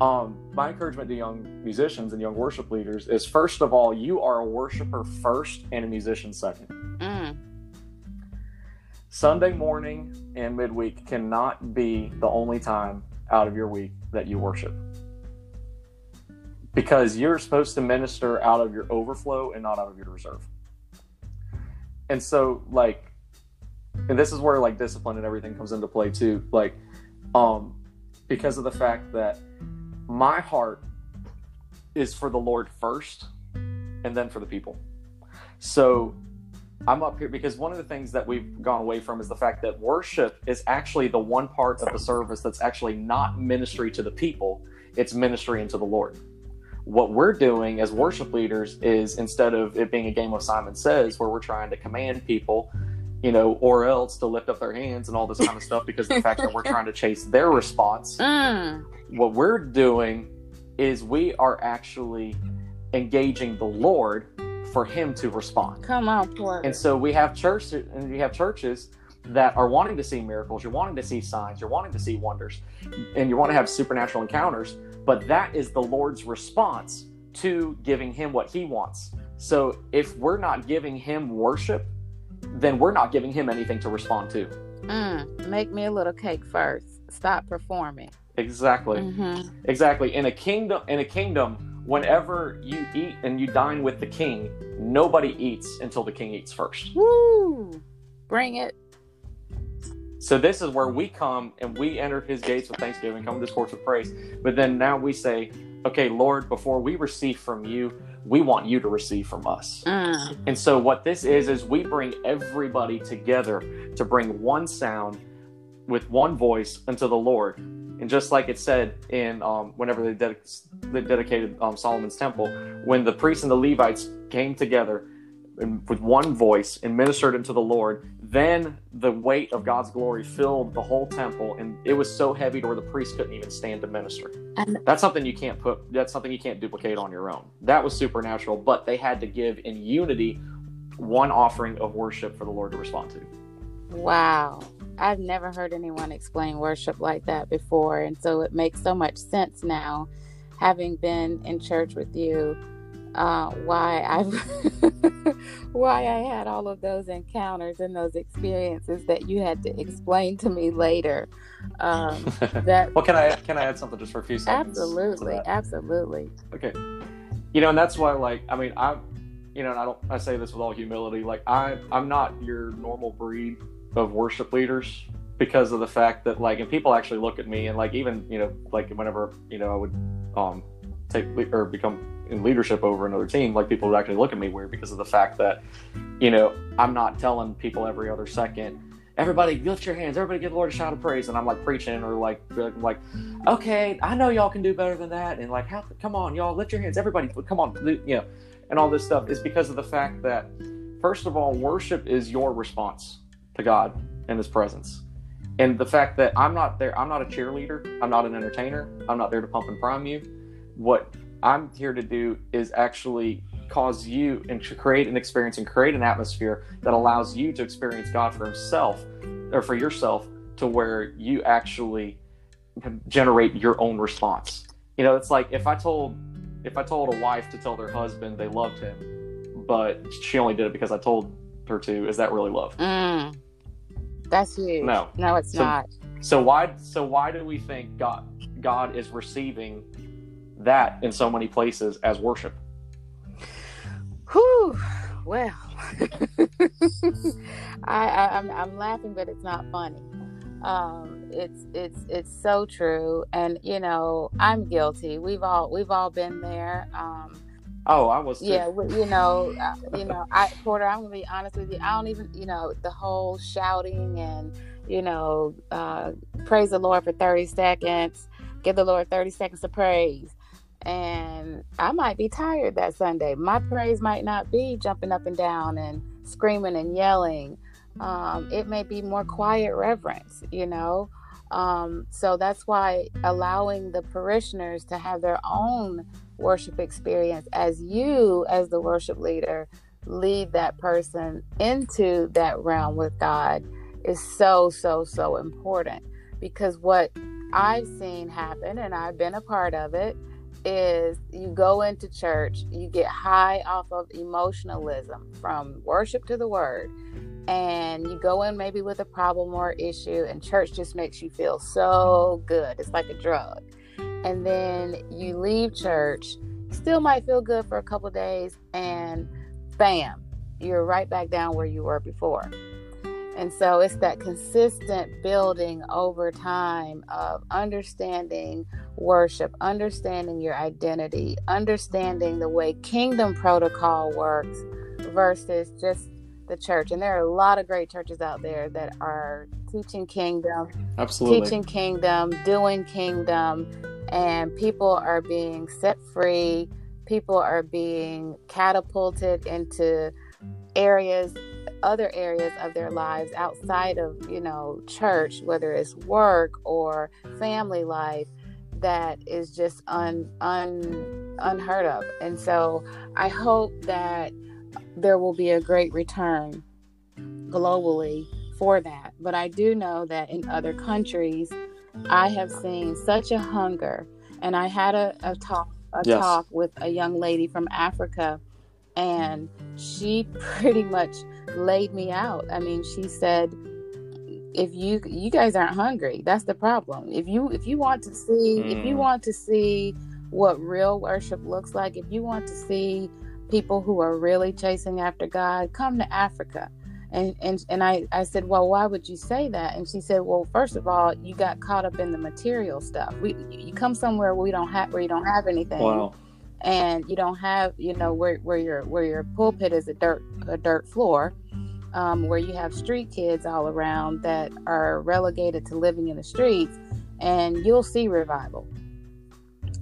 um, my encouragement to young musicians and young worship leaders is first of all, you are a worshiper first and a musician second. Mm. Sunday morning and midweek cannot be the only time out of your week that you worship. Because you're supposed to minister out of your overflow and not out of your reserve. And so, like, and this is where like discipline and everything comes into play too. Like, um, because of the fact that my heart is for the Lord first and then for the people. So I'm up here because one of the things that we've gone away from is the fact that worship is actually the one part of the service that's actually not ministry to the people, it's ministry into the Lord. What we're doing as worship leaders is instead of it being a game of Simon Says, where we're trying to command people, you know, or else to lift up their hands and all this kind of stuff because of the fact that we're trying to chase their response, mm. what we're doing is we are actually engaging the Lord for him to respond. Come on, poor. And so we have church and we have churches that are wanting to see miracles, you're wanting to see signs, you're wanting to see wonders, and you want to have supernatural encounters, but that is the Lord's response to giving him what he wants. So if we're not giving him worship, then we're not giving him anything to respond to. Mm, make me a little cake first. Stop performing. Exactly. Mm-hmm. Exactly. In a kingdom in a kingdom whenever you eat and you dine with the king, nobody eats until the king eats first. Woo! Bring it. So this is where we come and we enter his gates with thanksgiving, come to this course with praise. But then now we say, okay, Lord, before we receive from you, we want you to receive from us. Mm. And so what this is is we bring everybody together to bring one sound with one voice unto the Lord. And just like it said in um, whenever they, dedic- they dedicated um, Solomon's temple, when the priests and the Levites came together with one voice and ministered unto the Lord, then the weight of God's glory filled the whole temple, and it was so heavy to where the priests couldn't even stand to minister. And that's something you can't put. That's something you can't duplicate on your own. That was supernatural, but they had to give in unity one offering of worship for the Lord to respond to. Wow. I've never heard anyone explain worship like that before. And so it makes so much sense now, having been in church with you, uh, why I've why I had all of those encounters and those experiences that you had to explain to me later. Um, that well, can I can I add something just for a few seconds? Absolutely, absolutely. Okay, you know, and that's why, like, I mean, I, you know, and I don't, I say this with all humility, like, I, I'm not your normal breed of worship leaders because of the fact that like and people actually look at me and like even you know like whenever you know I would um take or become in leadership over another team like people would actually look at me weird because of the fact that you know I'm not telling people every other second everybody lift your hands. Everybody give the Lord a shout of praise. And I'm like preaching or like like okay I know y'all can do better than that. And like how come on y'all lift your hands. Everybody come on you know and all this stuff is because of the fact that first of all worship is your response to God and His presence. And the fact that I'm not there, I'm not a cheerleader, I'm not an entertainer, I'm not there to pump and prime you. What I'm here to do is actually cause you and to create an experience and create an atmosphere that allows you to experience God for Himself or for yourself to where you actually generate your own response. You know, it's like if I told if I told a wife to tell their husband they loved him, but she only did it because I told her to, is that really love? Mm. That's huge. No, no, it's so, not. So why? So why do we think God God is receiving that in so many places as worship? Whew. Well, I, I am I'm, I'm laughing, but it's not funny. Um, it's it's it's so true, and you know I'm guilty. We've all we've all been there. Um, Oh, I was. Too. Yeah, you know, uh, you know, I Porter. I'm gonna be honest with you. I don't even, you know, the whole shouting and you know, uh, praise the Lord for 30 seconds. Give the Lord 30 seconds of praise. And I might be tired that Sunday. My praise might not be jumping up and down and screaming and yelling. Um, it may be more quiet reverence, you know. Um, so that's why allowing the parishioners to have their own worship experience as you, as the worship leader, lead that person into that realm with God is so, so, so important. Because what I've seen happen, and I've been a part of it, is you go into church, you get high off of emotionalism from worship to the word, and you go in maybe with a problem or issue, and church just makes you feel so good. It's like a drug. And then you leave church, still might feel good for a couple days, and bam, you're right back down where you were before. And so it's that consistent building over time of understanding worship, understanding your identity, understanding the way kingdom protocol works versus just the church. And there are a lot of great churches out there that are teaching kingdom, absolutely teaching kingdom, doing kingdom, and people are being set free. People are being catapulted into areas other areas of their lives outside of you know church whether it's work or family life that is just un, un unheard of. And so i hope that there will be a great return globally for that. But i do know that in other countries i have seen such a hunger. And i had a, a talk a yes. talk with a young lady from africa and she pretty much laid me out. I mean, she said, if you you guys aren't hungry, that's the problem. If you if you want to see mm. if you mm. want to see what real worship looks like, if you want to see people who are really chasing after God, come to Africa. And and and I I said, well, why would you say that? And she said, well, first of all, you got caught up in the material stuff. We you come somewhere where we don't have where you don't have anything. Wow and you don't have you know where, where your where your pulpit is a dirt a dirt floor um, where you have street kids all around that are relegated to living in the streets and you'll see revival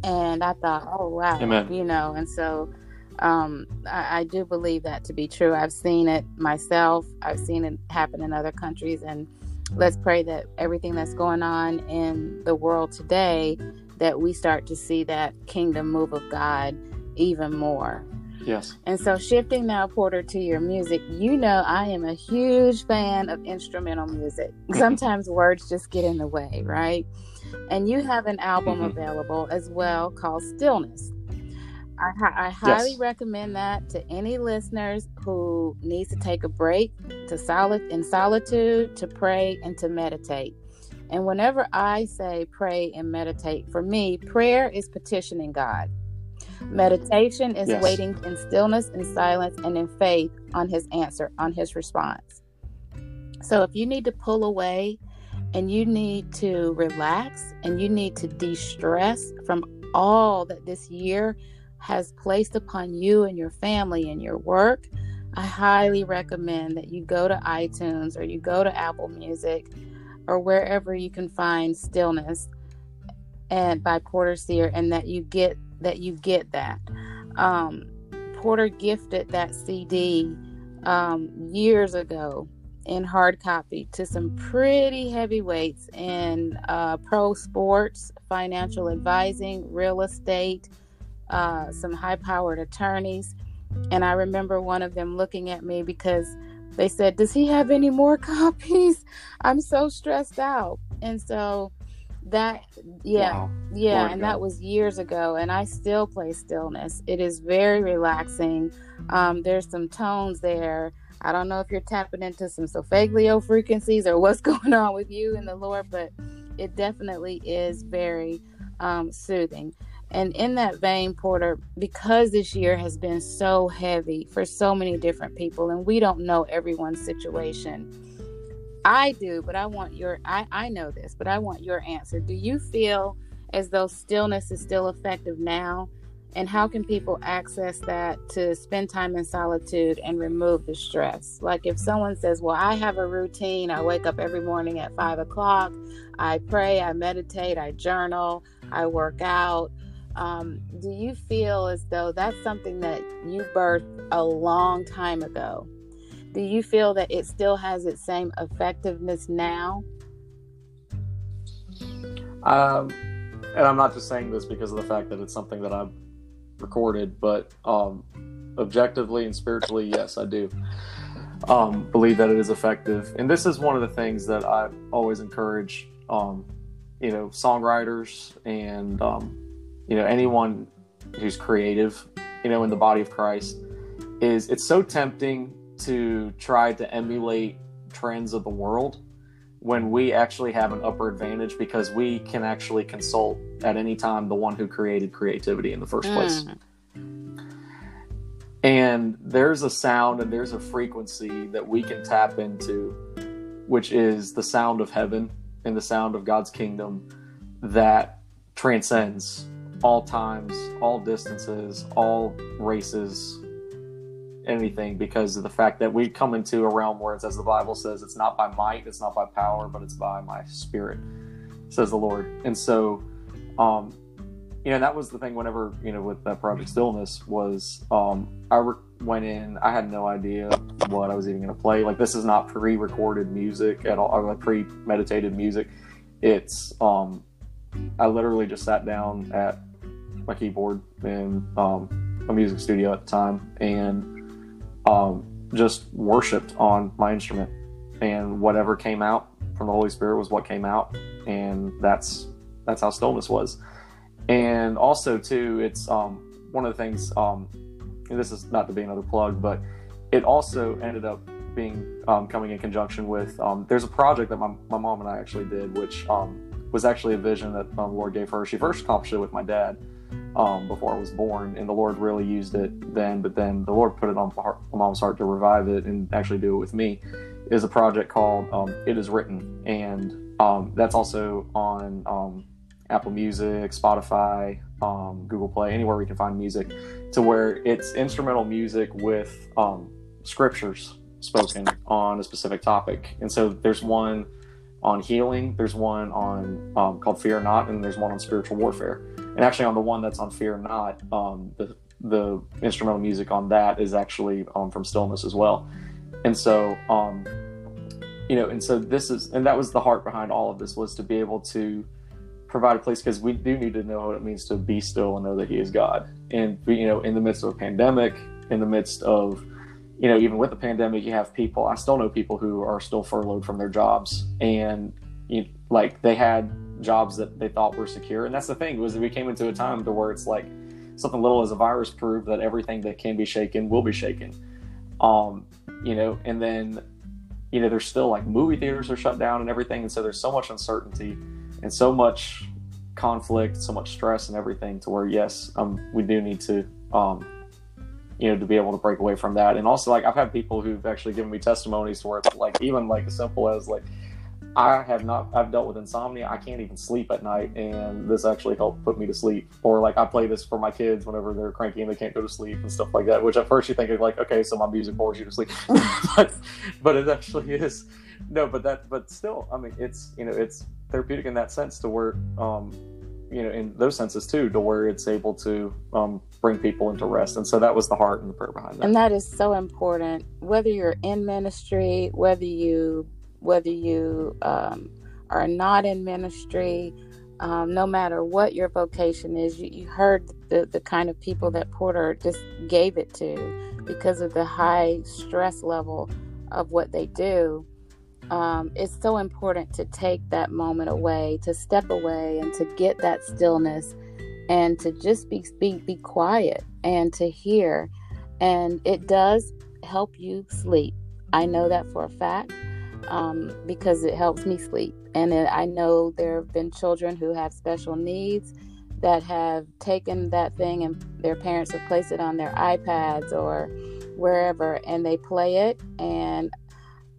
and i thought oh wow Amen. you know and so um, I, I do believe that to be true i've seen it myself i've seen it happen in other countries and let's pray that everything that's going on in the world today that we start to see that kingdom move of God even more. Yes. And so, shifting now, Porter, to your music, you know, I am a huge fan of instrumental music. Sometimes words just get in the way, right? And you have an album mm-hmm. available as well called Stillness. I, I highly yes. recommend that to any listeners who needs to take a break to solid in solitude to pray and to meditate. And whenever I say pray and meditate, for me, prayer is petitioning God. Meditation is yes. waiting in stillness and silence and in faith on his answer, on his response. So if you need to pull away and you need to relax and you need to de stress from all that this year has placed upon you and your family and your work, I highly recommend that you go to iTunes or you go to Apple Music or wherever you can find stillness and by Porter Sear and that you get that you get that. Um, Porter gifted that CD um, years ago in hard copy to some pretty heavyweights in uh, pro sports, financial advising, real estate, uh, some high powered attorneys. And I remember one of them looking at me because they said, Does he have any more copies? I'm so stressed out. And so that, yeah, wow. yeah, and that was years ago. And I still play stillness. It is very relaxing. Um, there's some tones there. I don't know if you're tapping into some solfeggio frequencies or what's going on with you and the Lord, but it definitely is very um, soothing. And in that vein, Porter, because this year has been so heavy for so many different people, and we don't know everyone's situation. I do, but I want your I, I know this, but I want your answer. Do you feel as though stillness is still effective now? And how can people access that to spend time in solitude and remove the stress? Like if someone says, Well, I have a routine, I wake up every morning at five o'clock, I pray, I meditate, I journal, I work out um, do you feel as though that's something that you birthed a long time ago? Do you feel that it still has its same effectiveness now? Um, and I'm not just saying this because of the fact that it's something that I've recorded, but um, objectively and spiritually, yes, I do um, believe that it is effective. And this is one of the things that I always encourage, um, you know, songwriters and um, you know anyone who's creative, you know, in the body of Christ, is it's so tempting to try to emulate trends of the world when we actually have an upper advantage because we can actually consult at any time the one who created creativity in the first place. Mm. And there's a sound and there's a frequency that we can tap into, which is the sound of heaven and the sound of God's kingdom that transcends all times, all distances, all races, anything because of the fact that we come into a realm where it's as the Bible says, it's not by might, it's not by power, but it's by my spirit, says the Lord. And so, um, you know, that was the thing whenever, you know, with that Project Stillness was, um, I re- went in, I had no idea what I was even going to play. Like, this is not pre recorded music at all, or like pre meditated music. It's, um, I literally just sat down at my keyboard in um, a music studio at the time and um, just worshipped on my instrument, and whatever came out from the Holy Spirit was what came out, and that's that's how stillness was. And also too, it's um, one of the things. Um, this is not to be another plug, but it also ended up being um, coming in conjunction with. Um, there's a project that my, my mom and I actually did, which um, was actually a vision that the Lord gave her. She first accomplished it with my dad, um, before I was born, and the Lord really used it then. But then the Lord put it on my mom's heart to revive it and actually do it with me. Is a project called um, "It Is Written," and um, that's also on um, Apple Music, Spotify, um, Google Play, anywhere we can find music, to where it's instrumental music with um, scriptures spoken on a specific topic. And so there's one on healing, there's one on called "Fear Not," and there's one on spiritual warfare and actually on the one that's on Fear Not, um, the the instrumental music on that is actually um, from Stillness as well. And so, um, you know, and so this is, and that was the heart behind all of this was to be able to provide a place because we do need to know what it means to be still and know that He is God. And you know, in the midst of a pandemic, in the midst of you know, even with the pandemic, you have people. I still know people who are still furloughed from their jobs, and you, like they had jobs that they thought were secure. And that's the thing was we came into a time to where it's like something little as a virus proved that everything that can be shaken will be shaken. Um, you know, and then you know there's still like movie theaters are shut down and everything, and so there's so much uncertainty and so much conflict, so much stress and everything to where yes, um, we do need to um, you know, to be able to break away from that. And also, like, I've had people who've actually given me testimonies to where it's like, even like as simple as like, I have not. I've dealt with insomnia. I can't even sleep at night, and this actually helped put me to sleep. Or like I play this for my kids whenever they're cranky and they can't go to sleep and stuff like that. Which at first you think of like, okay, so my music bores you to sleep, but, but it actually is. No, but that, but still, I mean, it's you know, it's therapeutic in that sense to where, um, you know, in those senses too, to where it's able to um, bring people into rest. And so that was the heart and the prayer behind that. And that is so important. Whether you're in ministry, whether you whether you um, are not in ministry, um, no matter what your vocation is, you, you heard the, the kind of people that Porter just gave it to because of the high stress level of what they do. Um, it's so important to take that moment away, to step away, and to get that stillness, and to just be be, be quiet and to hear. And it does help you sleep. I know that for a fact um, because it helps me sleep. And I know there have been children who have special needs that have taken that thing and their parents have placed it on their iPads or wherever and they play it and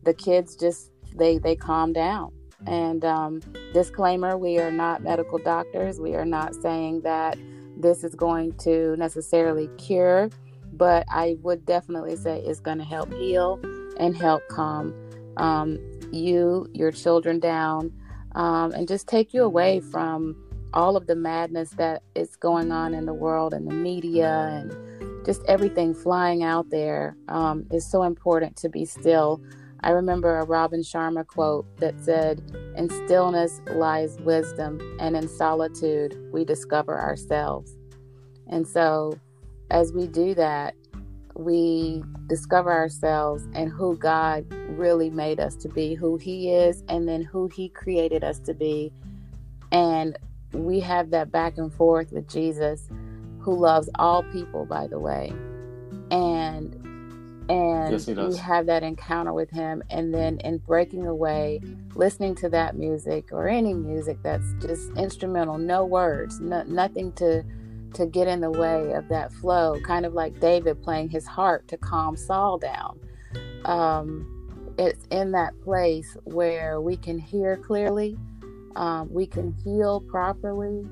the kids just they they calm down and um, disclaimer we are not medical doctors we are not saying that this is going to necessarily cure but i would definitely say it's going to help heal and help calm um, you, your children down, um, and just take you away from all of the madness that is going on in the world and the media and just everything flying out there. Um, it's so important to be still I remember a Robin Sharma quote that said, In stillness lies wisdom, and in solitude we discover ourselves. And so, as we do that, we discover ourselves and who God really made us to be, who He is, and then who He created us to be. And we have that back and forth with Jesus, who loves all people, by the way. And and yes, we have that encounter with him and then in breaking away listening to that music or any music that's just instrumental no words no, nothing to to get in the way of that flow, kind of like David playing his harp to calm Saul down. Um, it's in that place where we can hear clearly, um, we can heal properly,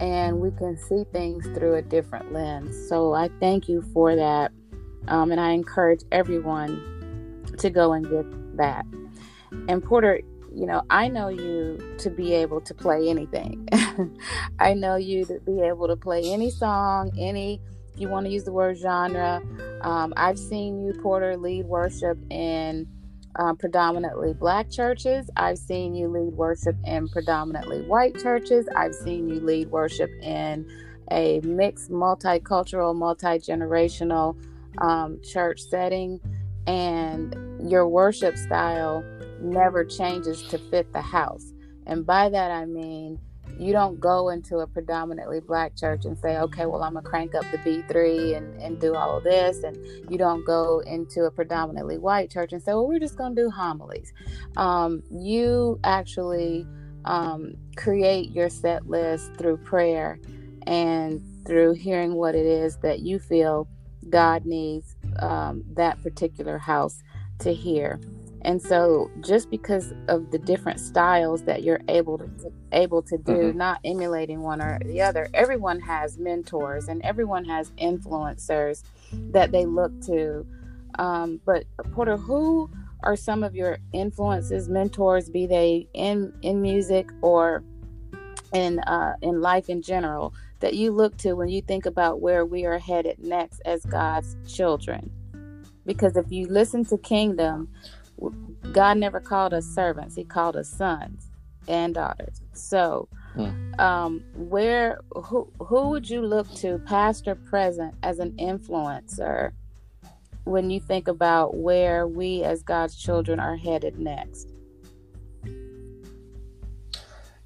and we can see things through a different lens. So I thank you for that. Um, and I encourage everyone to go and get that. And Porter, you know, I know you to be able to play anything. I know you to be able to play any song, any, if you want to use the word genre. Um, I've seen you, Porter, lead worship in um, predominantly black churches. I've seen you lead worship in predominantly white churches. I've seen you lead worship in a mixed, multicultural, multi generational um, church setting. And your worship style never changes to fit the house. And by that I mean you don't go into a predominantly black church and say, okay, well, I'm going to crank up the B3 and, and do all of this. And you don't go into a predominantly white church and say, well, we're just going to do homilies. Um, you actually um, create your set list through prayer and through hearing what it is that you feel God needs um, that particular house to hear. And so just because of the different styles that you're able to able to do, mm-hmm. not emulating one or the other, everyone has mentors and everyone has influencers that they look to. Um, but Porter, who are some of your influences, mentors, be they in in music or in uh, in life in general, that you look to when you think about where we are headed next as God's children? Because if you listen to Kingdom, God never called us servants, He called us sons and daughters. So, hmm. um, where who who would you look to, past or present, as an influencer when you think about where we as God's children are headed next?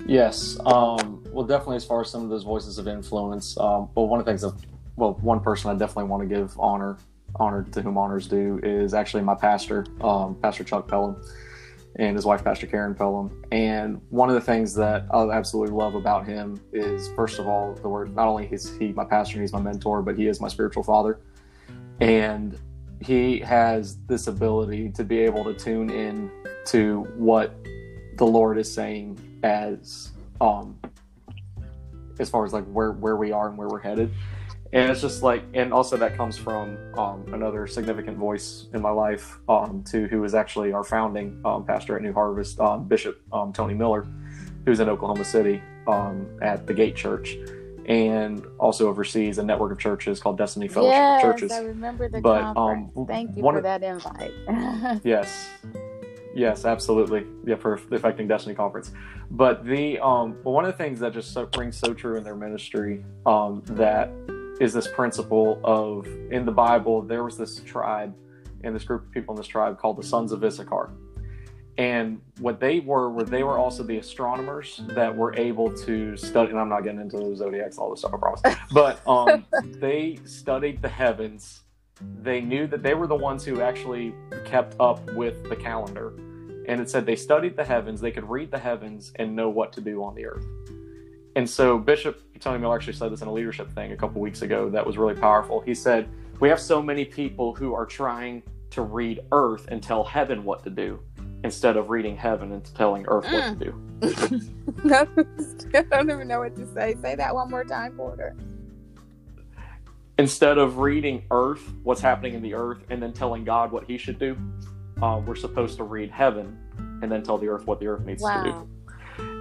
Yes, um, well, definitely as far as some of those voices of influence. Um, but one of the things that, well, one person I definitely want to give honor honored to whom honors due is actually my pastor, um, Pastor Chuck Pelham, and his wife, Pastor Karen Pelham. And one of the things that I absolutely love about him is, first of all, the word. Not only is he my pastor, he's my mentor, but he is my spiritual father, and he has this ability to be able to tune in to what the Lord is saying as um as far as like where where we are and where we're headed and it's just like and also that comes from um, another significant voice in my life um, too who is actually our founding um, pastor at new harvest um, bishop um, tony miller who's in oklahoma city um, at the gate church and also oversees a network of churches called destiny fellowship yes, churches. i remember the but, conference. thank you for of, that invite. Yes. Yes absolutely. Yeah for the affecting destiny conference. But the um one of the things that just so, rings so true in their ministry um that is this principle of in the Bible there was this tribe and this group of people in this tribe called the sons of Issachar. And what they were were they were also the astronomers that were able to study and I'm not getting into the zodiacs, all this stuff, I promise. But um, they studied the heavens. They knew that they were the ones who actually kept up with the calendar. And it said they studied the heavens, they could read the heavens and know what to do on the earth. And so Bishop Tony Miller actually said this in a leadership thing a couple weeks ago that was really powerful. He said, We have so many people who are trying to read earth and tell heaven what to do instead of reading heaven and telling earth mm. what to do. I don't even know what to say. Say that one more time, Porter. Instead of reading earth, what's happening in the earth, and then telling God what he should do, uh, we're supposed to read heaven and then tell the earth what the earth needs wow. to do.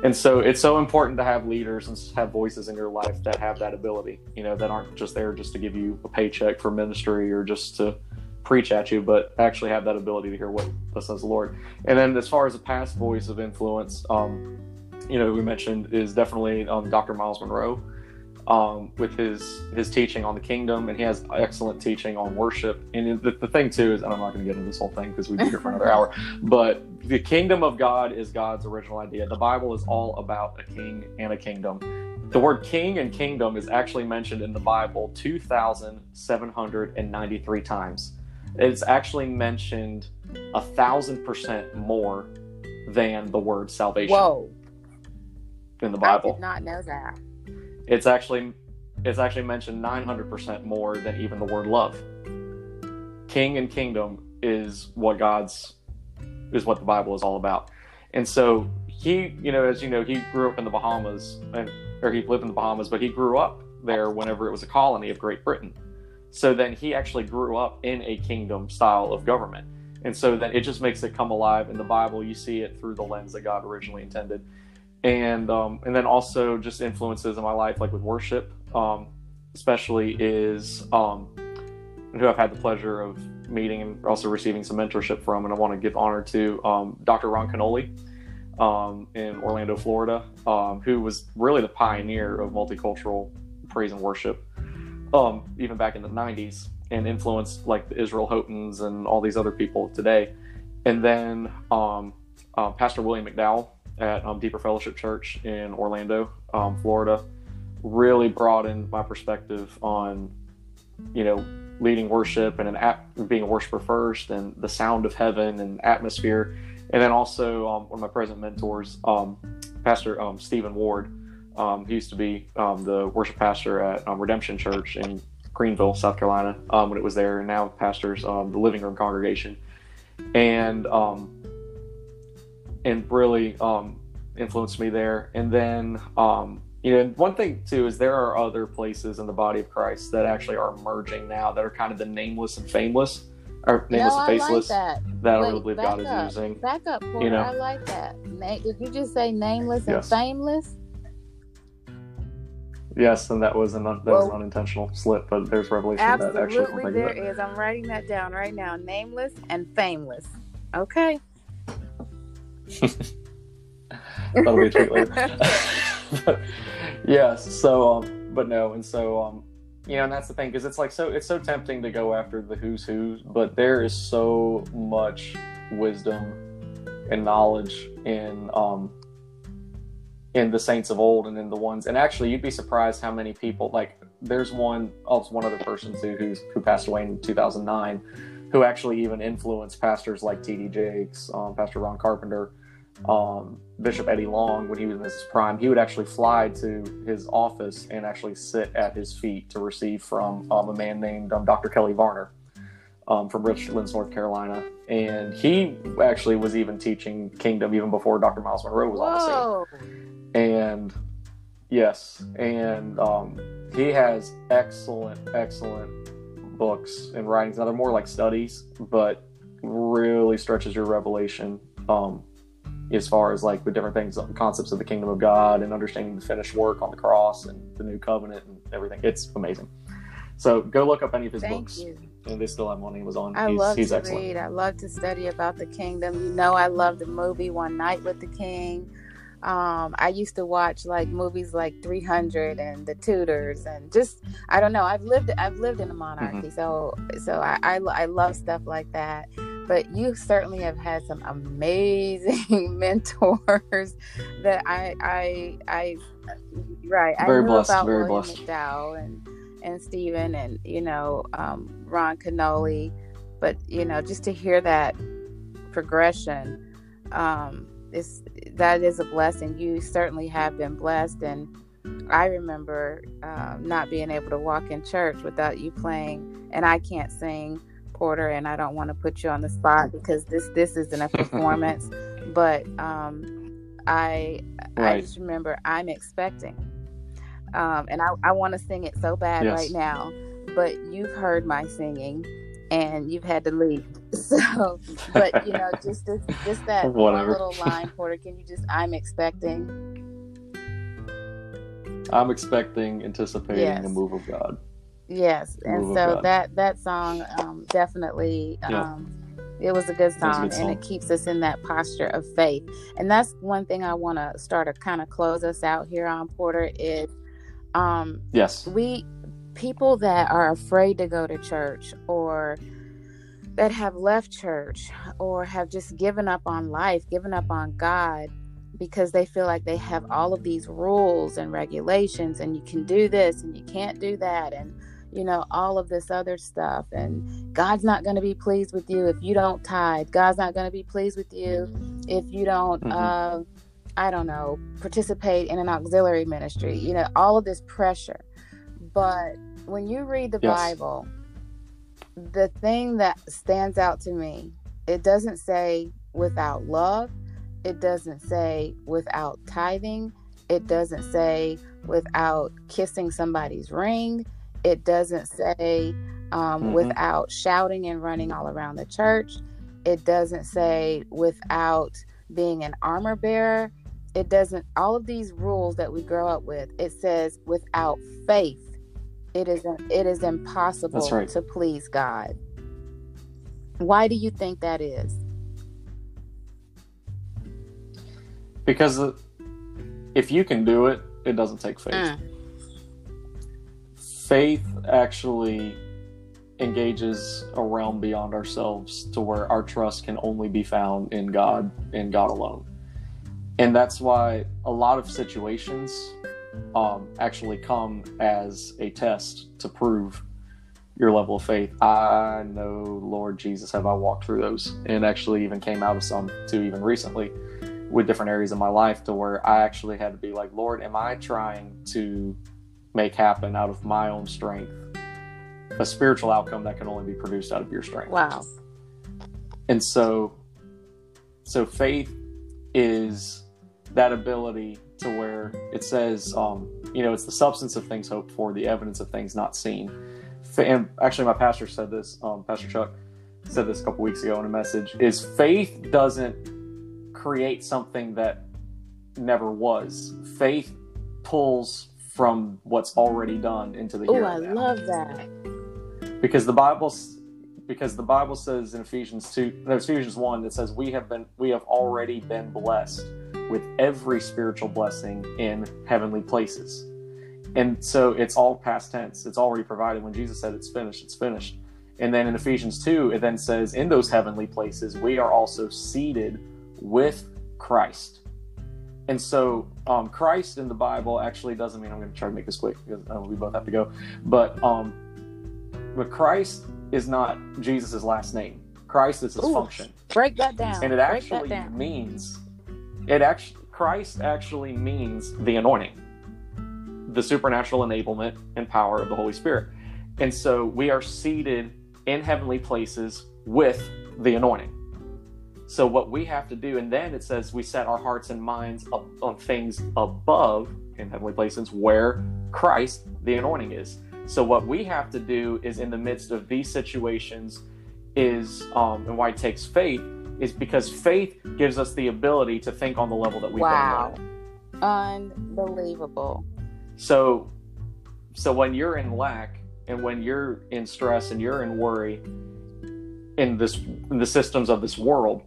And so it's so important to have leaders and have voices in your life that have that ability, you know, that aren't just there just to give you a paycheck for ministry or just to, preach at you, but actually have that ability to hear what thus says the Lord. And then as far as a past voice of influence, um, you know, we mentioned is definitely um, Dr. Myles Munroe um, with his his teaching on the kingdom, and he has excellent teaching on worship. And the, the thing too is, and I'm not going to get into this whole thing because we'd be here for another hour. But the kingdom of God is God's original idea. The Bible is all about a king and a kingdom. The word king and kingdom is actually mentioned in the Bible 2,793 times. It's actually mentioned a thousand percent more than the word salvation. Whoa. In the Bible. I did not know that. It's actually it's actually mentioned 900% more than even the word love. King and kingdom is what God's is what the Bible is all about. And so he, you know, as you know, he grew up in the Bahamas and or he lived in the Bahamas, but he grew up there whenever it was a colony of Great Britain. So then he actually grew up in a kingdom style of government. And so then it just makes it come alive in the Bible. You see it through the lens that God originally intended and um, and then also just influences in my life, like with worship, um, especially is um, who I've had the pleasure of meeting and also receiving some mentorship from, and I want to give honor to um, Dr. Ron Kenoly um, in Orlando, Florida, um, who was really the pioneer of multicultural praise and worship, even back in the '90s, and influenced like the Israel Houghtons and all these other people today, and then uh, Pastor William McDowell at um, Deeper Fellowship Church in Orlando, um, Florida, really broadened my perspective on, you know, leading worship and an being a worshiper first, and the sound of heaven and atmosphere, and then also um, one of my present mentors, um, Pastor um, Stephen Ward. Um, he used to be the worship pastor at Redemption Church in Greenville, South Carolina, when it was there, and now pastors the Living Room congregation, and and really um, influenced me there. And then, um, you know, one thing too is there are other places in the body of Christ that actually are merging now that are kind of the nameless and fameless, or nameless no, and faceless like that. that Wait, I really believe God up. is using. Back up, Porter. You know? I like that. Na- did you just say nameless and Yes. fameless? Yes, and that was an un- that was an unintentional slip, but there's revelation that actually Absolutely, there is. I'm writing that down right now. Nameless and fameless. Okay. That'll be a treat later. yes. So, um, but no, and so, um, you know, and that's the thing because it's like so it's so tempting to go after the who's who's, but there is so much wisdom and knowledge in um in the saints of old and in the ones and actually you'd be surprised how many people like there's one also one other person too who's who passed away in 2009 who actually even influenced pastors like T.D. Jakes, um, Pastor Ron Carpenter, um, Bishop Eddie Long when he was in his prime. He would actually fly to his office and actually sit at his feet to receive from um, a man named um, Dr. Kelley Varner um, from Richlands, North Carolina. And he actually was even teaching Kingdom even before Dr. Myles Munroe was on the scene Whoa. and yes and um, he has excellent excellent books and writings now they're more like studies but really stretches your revelation um, as far as like the different things concepts of the kingdom of god and understanding the finished work on the cross and the new covenant and everything it's amazing so go look up any of his Thank books you. and they still have one he was on I he's, love he's to excellent read. I love to study about the kingdom. You know, I love the movie One Night with the King. Um, I used to watch like movies like 300 and The Tudors, and just I don't know. I've lived I've lived in a monarchy, so so I, I I love stuff like that. But you certainly have had some amazing mentors that I I I right. I Very knew blessed, about very William blessed. McDowell and and Stephen and you know um, Ron Kenoly, but you know just to hear that progression um, is that is a blessing. You certainly have been blessed, and I remember um, not being able to walk in church without you playing, and I can't sing. Porter, and I don't want to put you on the spot because this this isn't a performance, but um, I I just remember I'm expecting, um, and I, I want to sing it so bad Yes. right now, but you've heard my singing, and you've had to leave. So, but you know, just this, just that one Whatever. little line, Porter. Can you just? I'm expecting. i'm expecting anticipating Yes. the move of god Yes, and so that that song um, definitely Yeah. um, it was a good was a song, good and it keeps us in that posture of faith. And that's one thing I want to start to kind of close us out here on Porter is um, Yes. we people that are afraid to go to church or that have left church or have just given up on life, given up on God because they feel like they have all of these rules and regulations and you can do this and you can't do that and you know all of this other stuff and God's not going to be pleased with you if you don't tithe. God's not going to be pleased with you if you don't Mhm. uh I don't know, participate in an auxiliary ministry. You know, all of this pressure. But when you read the Yes. Bible, the thing that stands out to me, it doesn't say without love, it doesn't say without tithing, it doesn't say without kissing somebody's ring, it doesn't say um, Mhm. without shouting and running all around the church, it doesn't say without being an armor bearer. It doesn't, all of these rules that we grow up with, it says without faith, it is, it is impossible right. to please God. Why do you think that is? Because if you can do it, it doesn't take faith. Mm. Faith actually engages a realm beyond ourselves to where our trust can only be found in God and God alone. And that's why a lot of situations um, actually come as a test to prove your level of faith. I know, Lord Jesus, have I walked through those and actually even came out of some too, even recently with different areas of my life to where I actually had to be like, Lord, am I trying to make happen out of my own strength a spiritual outcome that can only be produced out of your strength? Wow. And so, so faith is that ability to where it says, um, you know, it's the substance of things hoped for, the evidence of things not seen. And actually, my pastor said this, um, Pastor Chuck said this a couple weeks ago in a message, is faith doesn't create something that never was. Faith pulls from what's already done into the Oh, here I now love that. because the Bible because the Bible says in Ephesians two, no, Ephesians one, that says we have been we have already been blessed with every spiritual blessing in heavenly places, and so it's all past tense. It's already provided. When Jesus said it's finished, it's finished. And then in Ephesians two, it then says in those heavenly places we are also seated with Christ. And so, um, Christ in the Bible actually doesn't mean I'm going to try to make this quick because uh, we both have to go. But um, but Christ is not Jesus' last name. Christ is his Ooh. function, Break that down. and it Break actually means it actually Christ actually means the anointing, the supernatural enablement and power of the Holy Spirit. And so we are seated in heavenly places with the anointing. So what we have to do, and then it says we set our hearts and minds up on things above in heavenly places where Christ, the anointing, is. So what we have to do is in the midst of these situations is um, and why it takes faith is because faith gives us the ability to think on the level that we've Wow. Unbelievable. So so when you're in lack and when you're in stress and you're in worry in this in the systems of this world,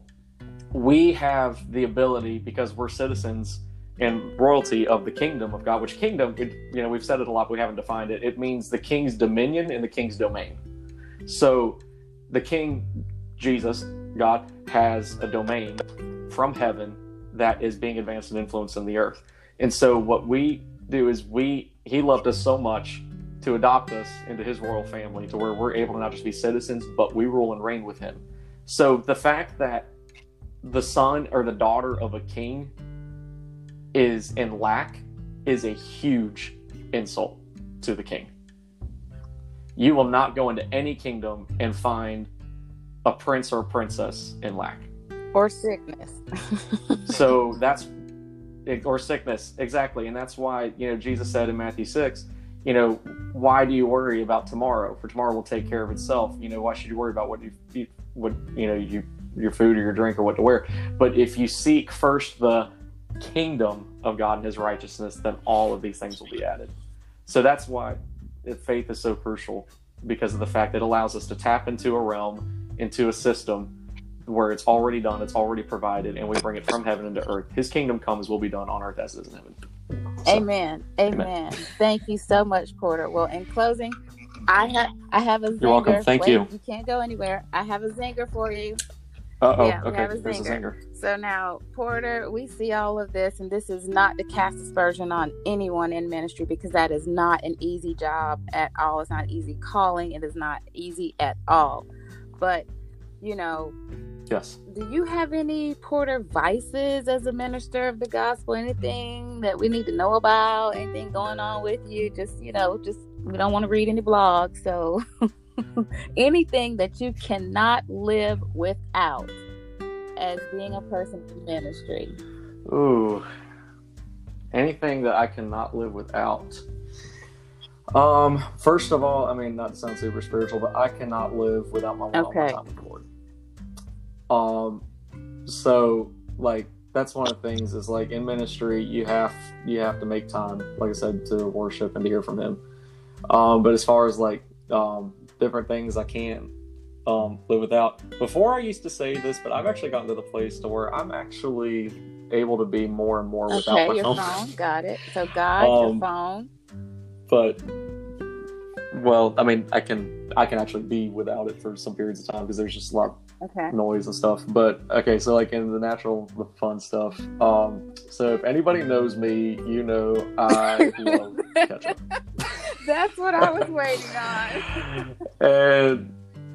we have the ability because we're citizens and royalty of the kingdom of God, which kingdom, it, you know, we've said it a lot, but we haven't defined it. It means the king's dominion and the king's domain. So the king, Jesus, God, has a domain from heaven that is being advanced and influenced in the earth. And so what we do is we, he loved us so much to adopt us into his royal family to where we're able to not just be citizens, but we rule and reign with him. So the fact that the son or the daughter of a king is in lack is a huge insult to the king. You will not go into any kingdom and find a prince or a princess in lack. Or sickness. So that's or sickness exactly, and that's why you know Jesus said in Matthew six, you know, why do you worry about tomorrow? For tomorrow will take care of itself. You know, why should you worry about what you what you know you your food or your drink or what to wear? But if you seek first the kingdom of God and His righteousness, then all of these things will be added. So that's why faith is so crucial because of the fact that it allows us to tap into a realm, into a system where it's already done, it's already provided, and we bring it from heaven into earth. His kingdom comes will be done on earth as it is in heaven. So, amen. amen. Amen. Thank you so much, Porter. Well, in closing, I have I have a zinger. You're welcome. Thank Wait, you. You can't go anywhere. I have a zinger for you. Uh oh. Yeah, okay. we have a There's zinger. zinger. So now, Porter, we see all of this, and this is not to cast aspersion on anyone in ministry because that is not an easy job at all. It's not easy calling. It is not easy at all. But you know, Yes. do you have any Porter vices as a minister of the gospel? Anything that we need to know about? Anything going on with you? Just you know, just we don't want to read any blogs, so anything that you cannot live without as being a person in ministry. Ooh. Anything that I cannot live without. Um, first of all, I mean, not to sound super spiritual, but I cannot live without my one-on-one Okay. time with the Lord. Um, so like that's one of the things is like in ministry you have you have to make time, like I said, to worship and to hear from Him. Um, but as far as like um different things I can't um live without. Before I used to say this, but I've actually gotten to the place to where I'm actually able to be more and more without Okay, my your phone. phone, got it. So God, Um, your phone. but well, I mean, I can I can actually be without it for some periods of time because there's just a lot Okay. of noise and stuff. But okay, so like in the natural, the fun stuff. Um, so if anybody knows me, you know I love ketchup. That's what I was waiting on. and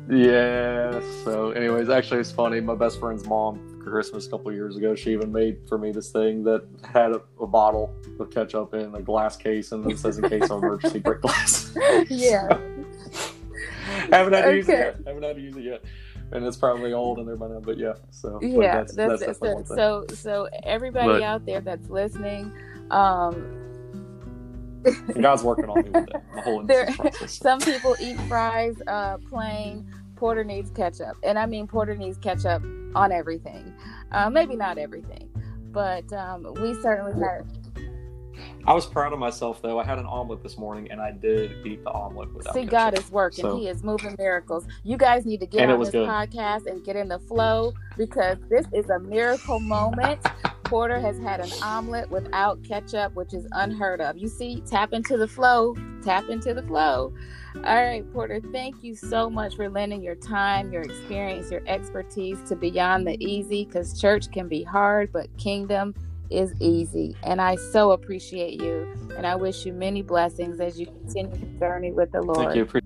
yeah, so anyways, actually it's funny. My best friend's mom for Christmas a couple years ago, she even made for me this thing that had a, a bottle of ketchup in a glass case, and it says in case of emergency break glass. Yeah. haven't had to use it yet. Haven't had to use it yet, and it's probably old and now. But yeah, so yeah that's, that's, that's, one so so everybody But- out there that's listening um God's working on me with that. The whole There- process. some people eat fries uh plain porter needs ketchup and i mean porter needs ketchup on everything uh maybe not everything but um we certainly have I was proud of myself though. I had an omelet this morning, and I did eat the omelet without. see ketchup. god is working So- he is moving miracles you guys need to get on this good. podcast and get in the flow because this is a miracle moment porter has had an omelet without ketchup which is unheard of. You see tap into the flow tap into the flow. All right porter thank you so much for lending your time your experience your expertise to beyond the easy because church can be hard but kingdom is easy and i so appreciate you and i wish you many blessings as you continue your journey with the lord Thank you.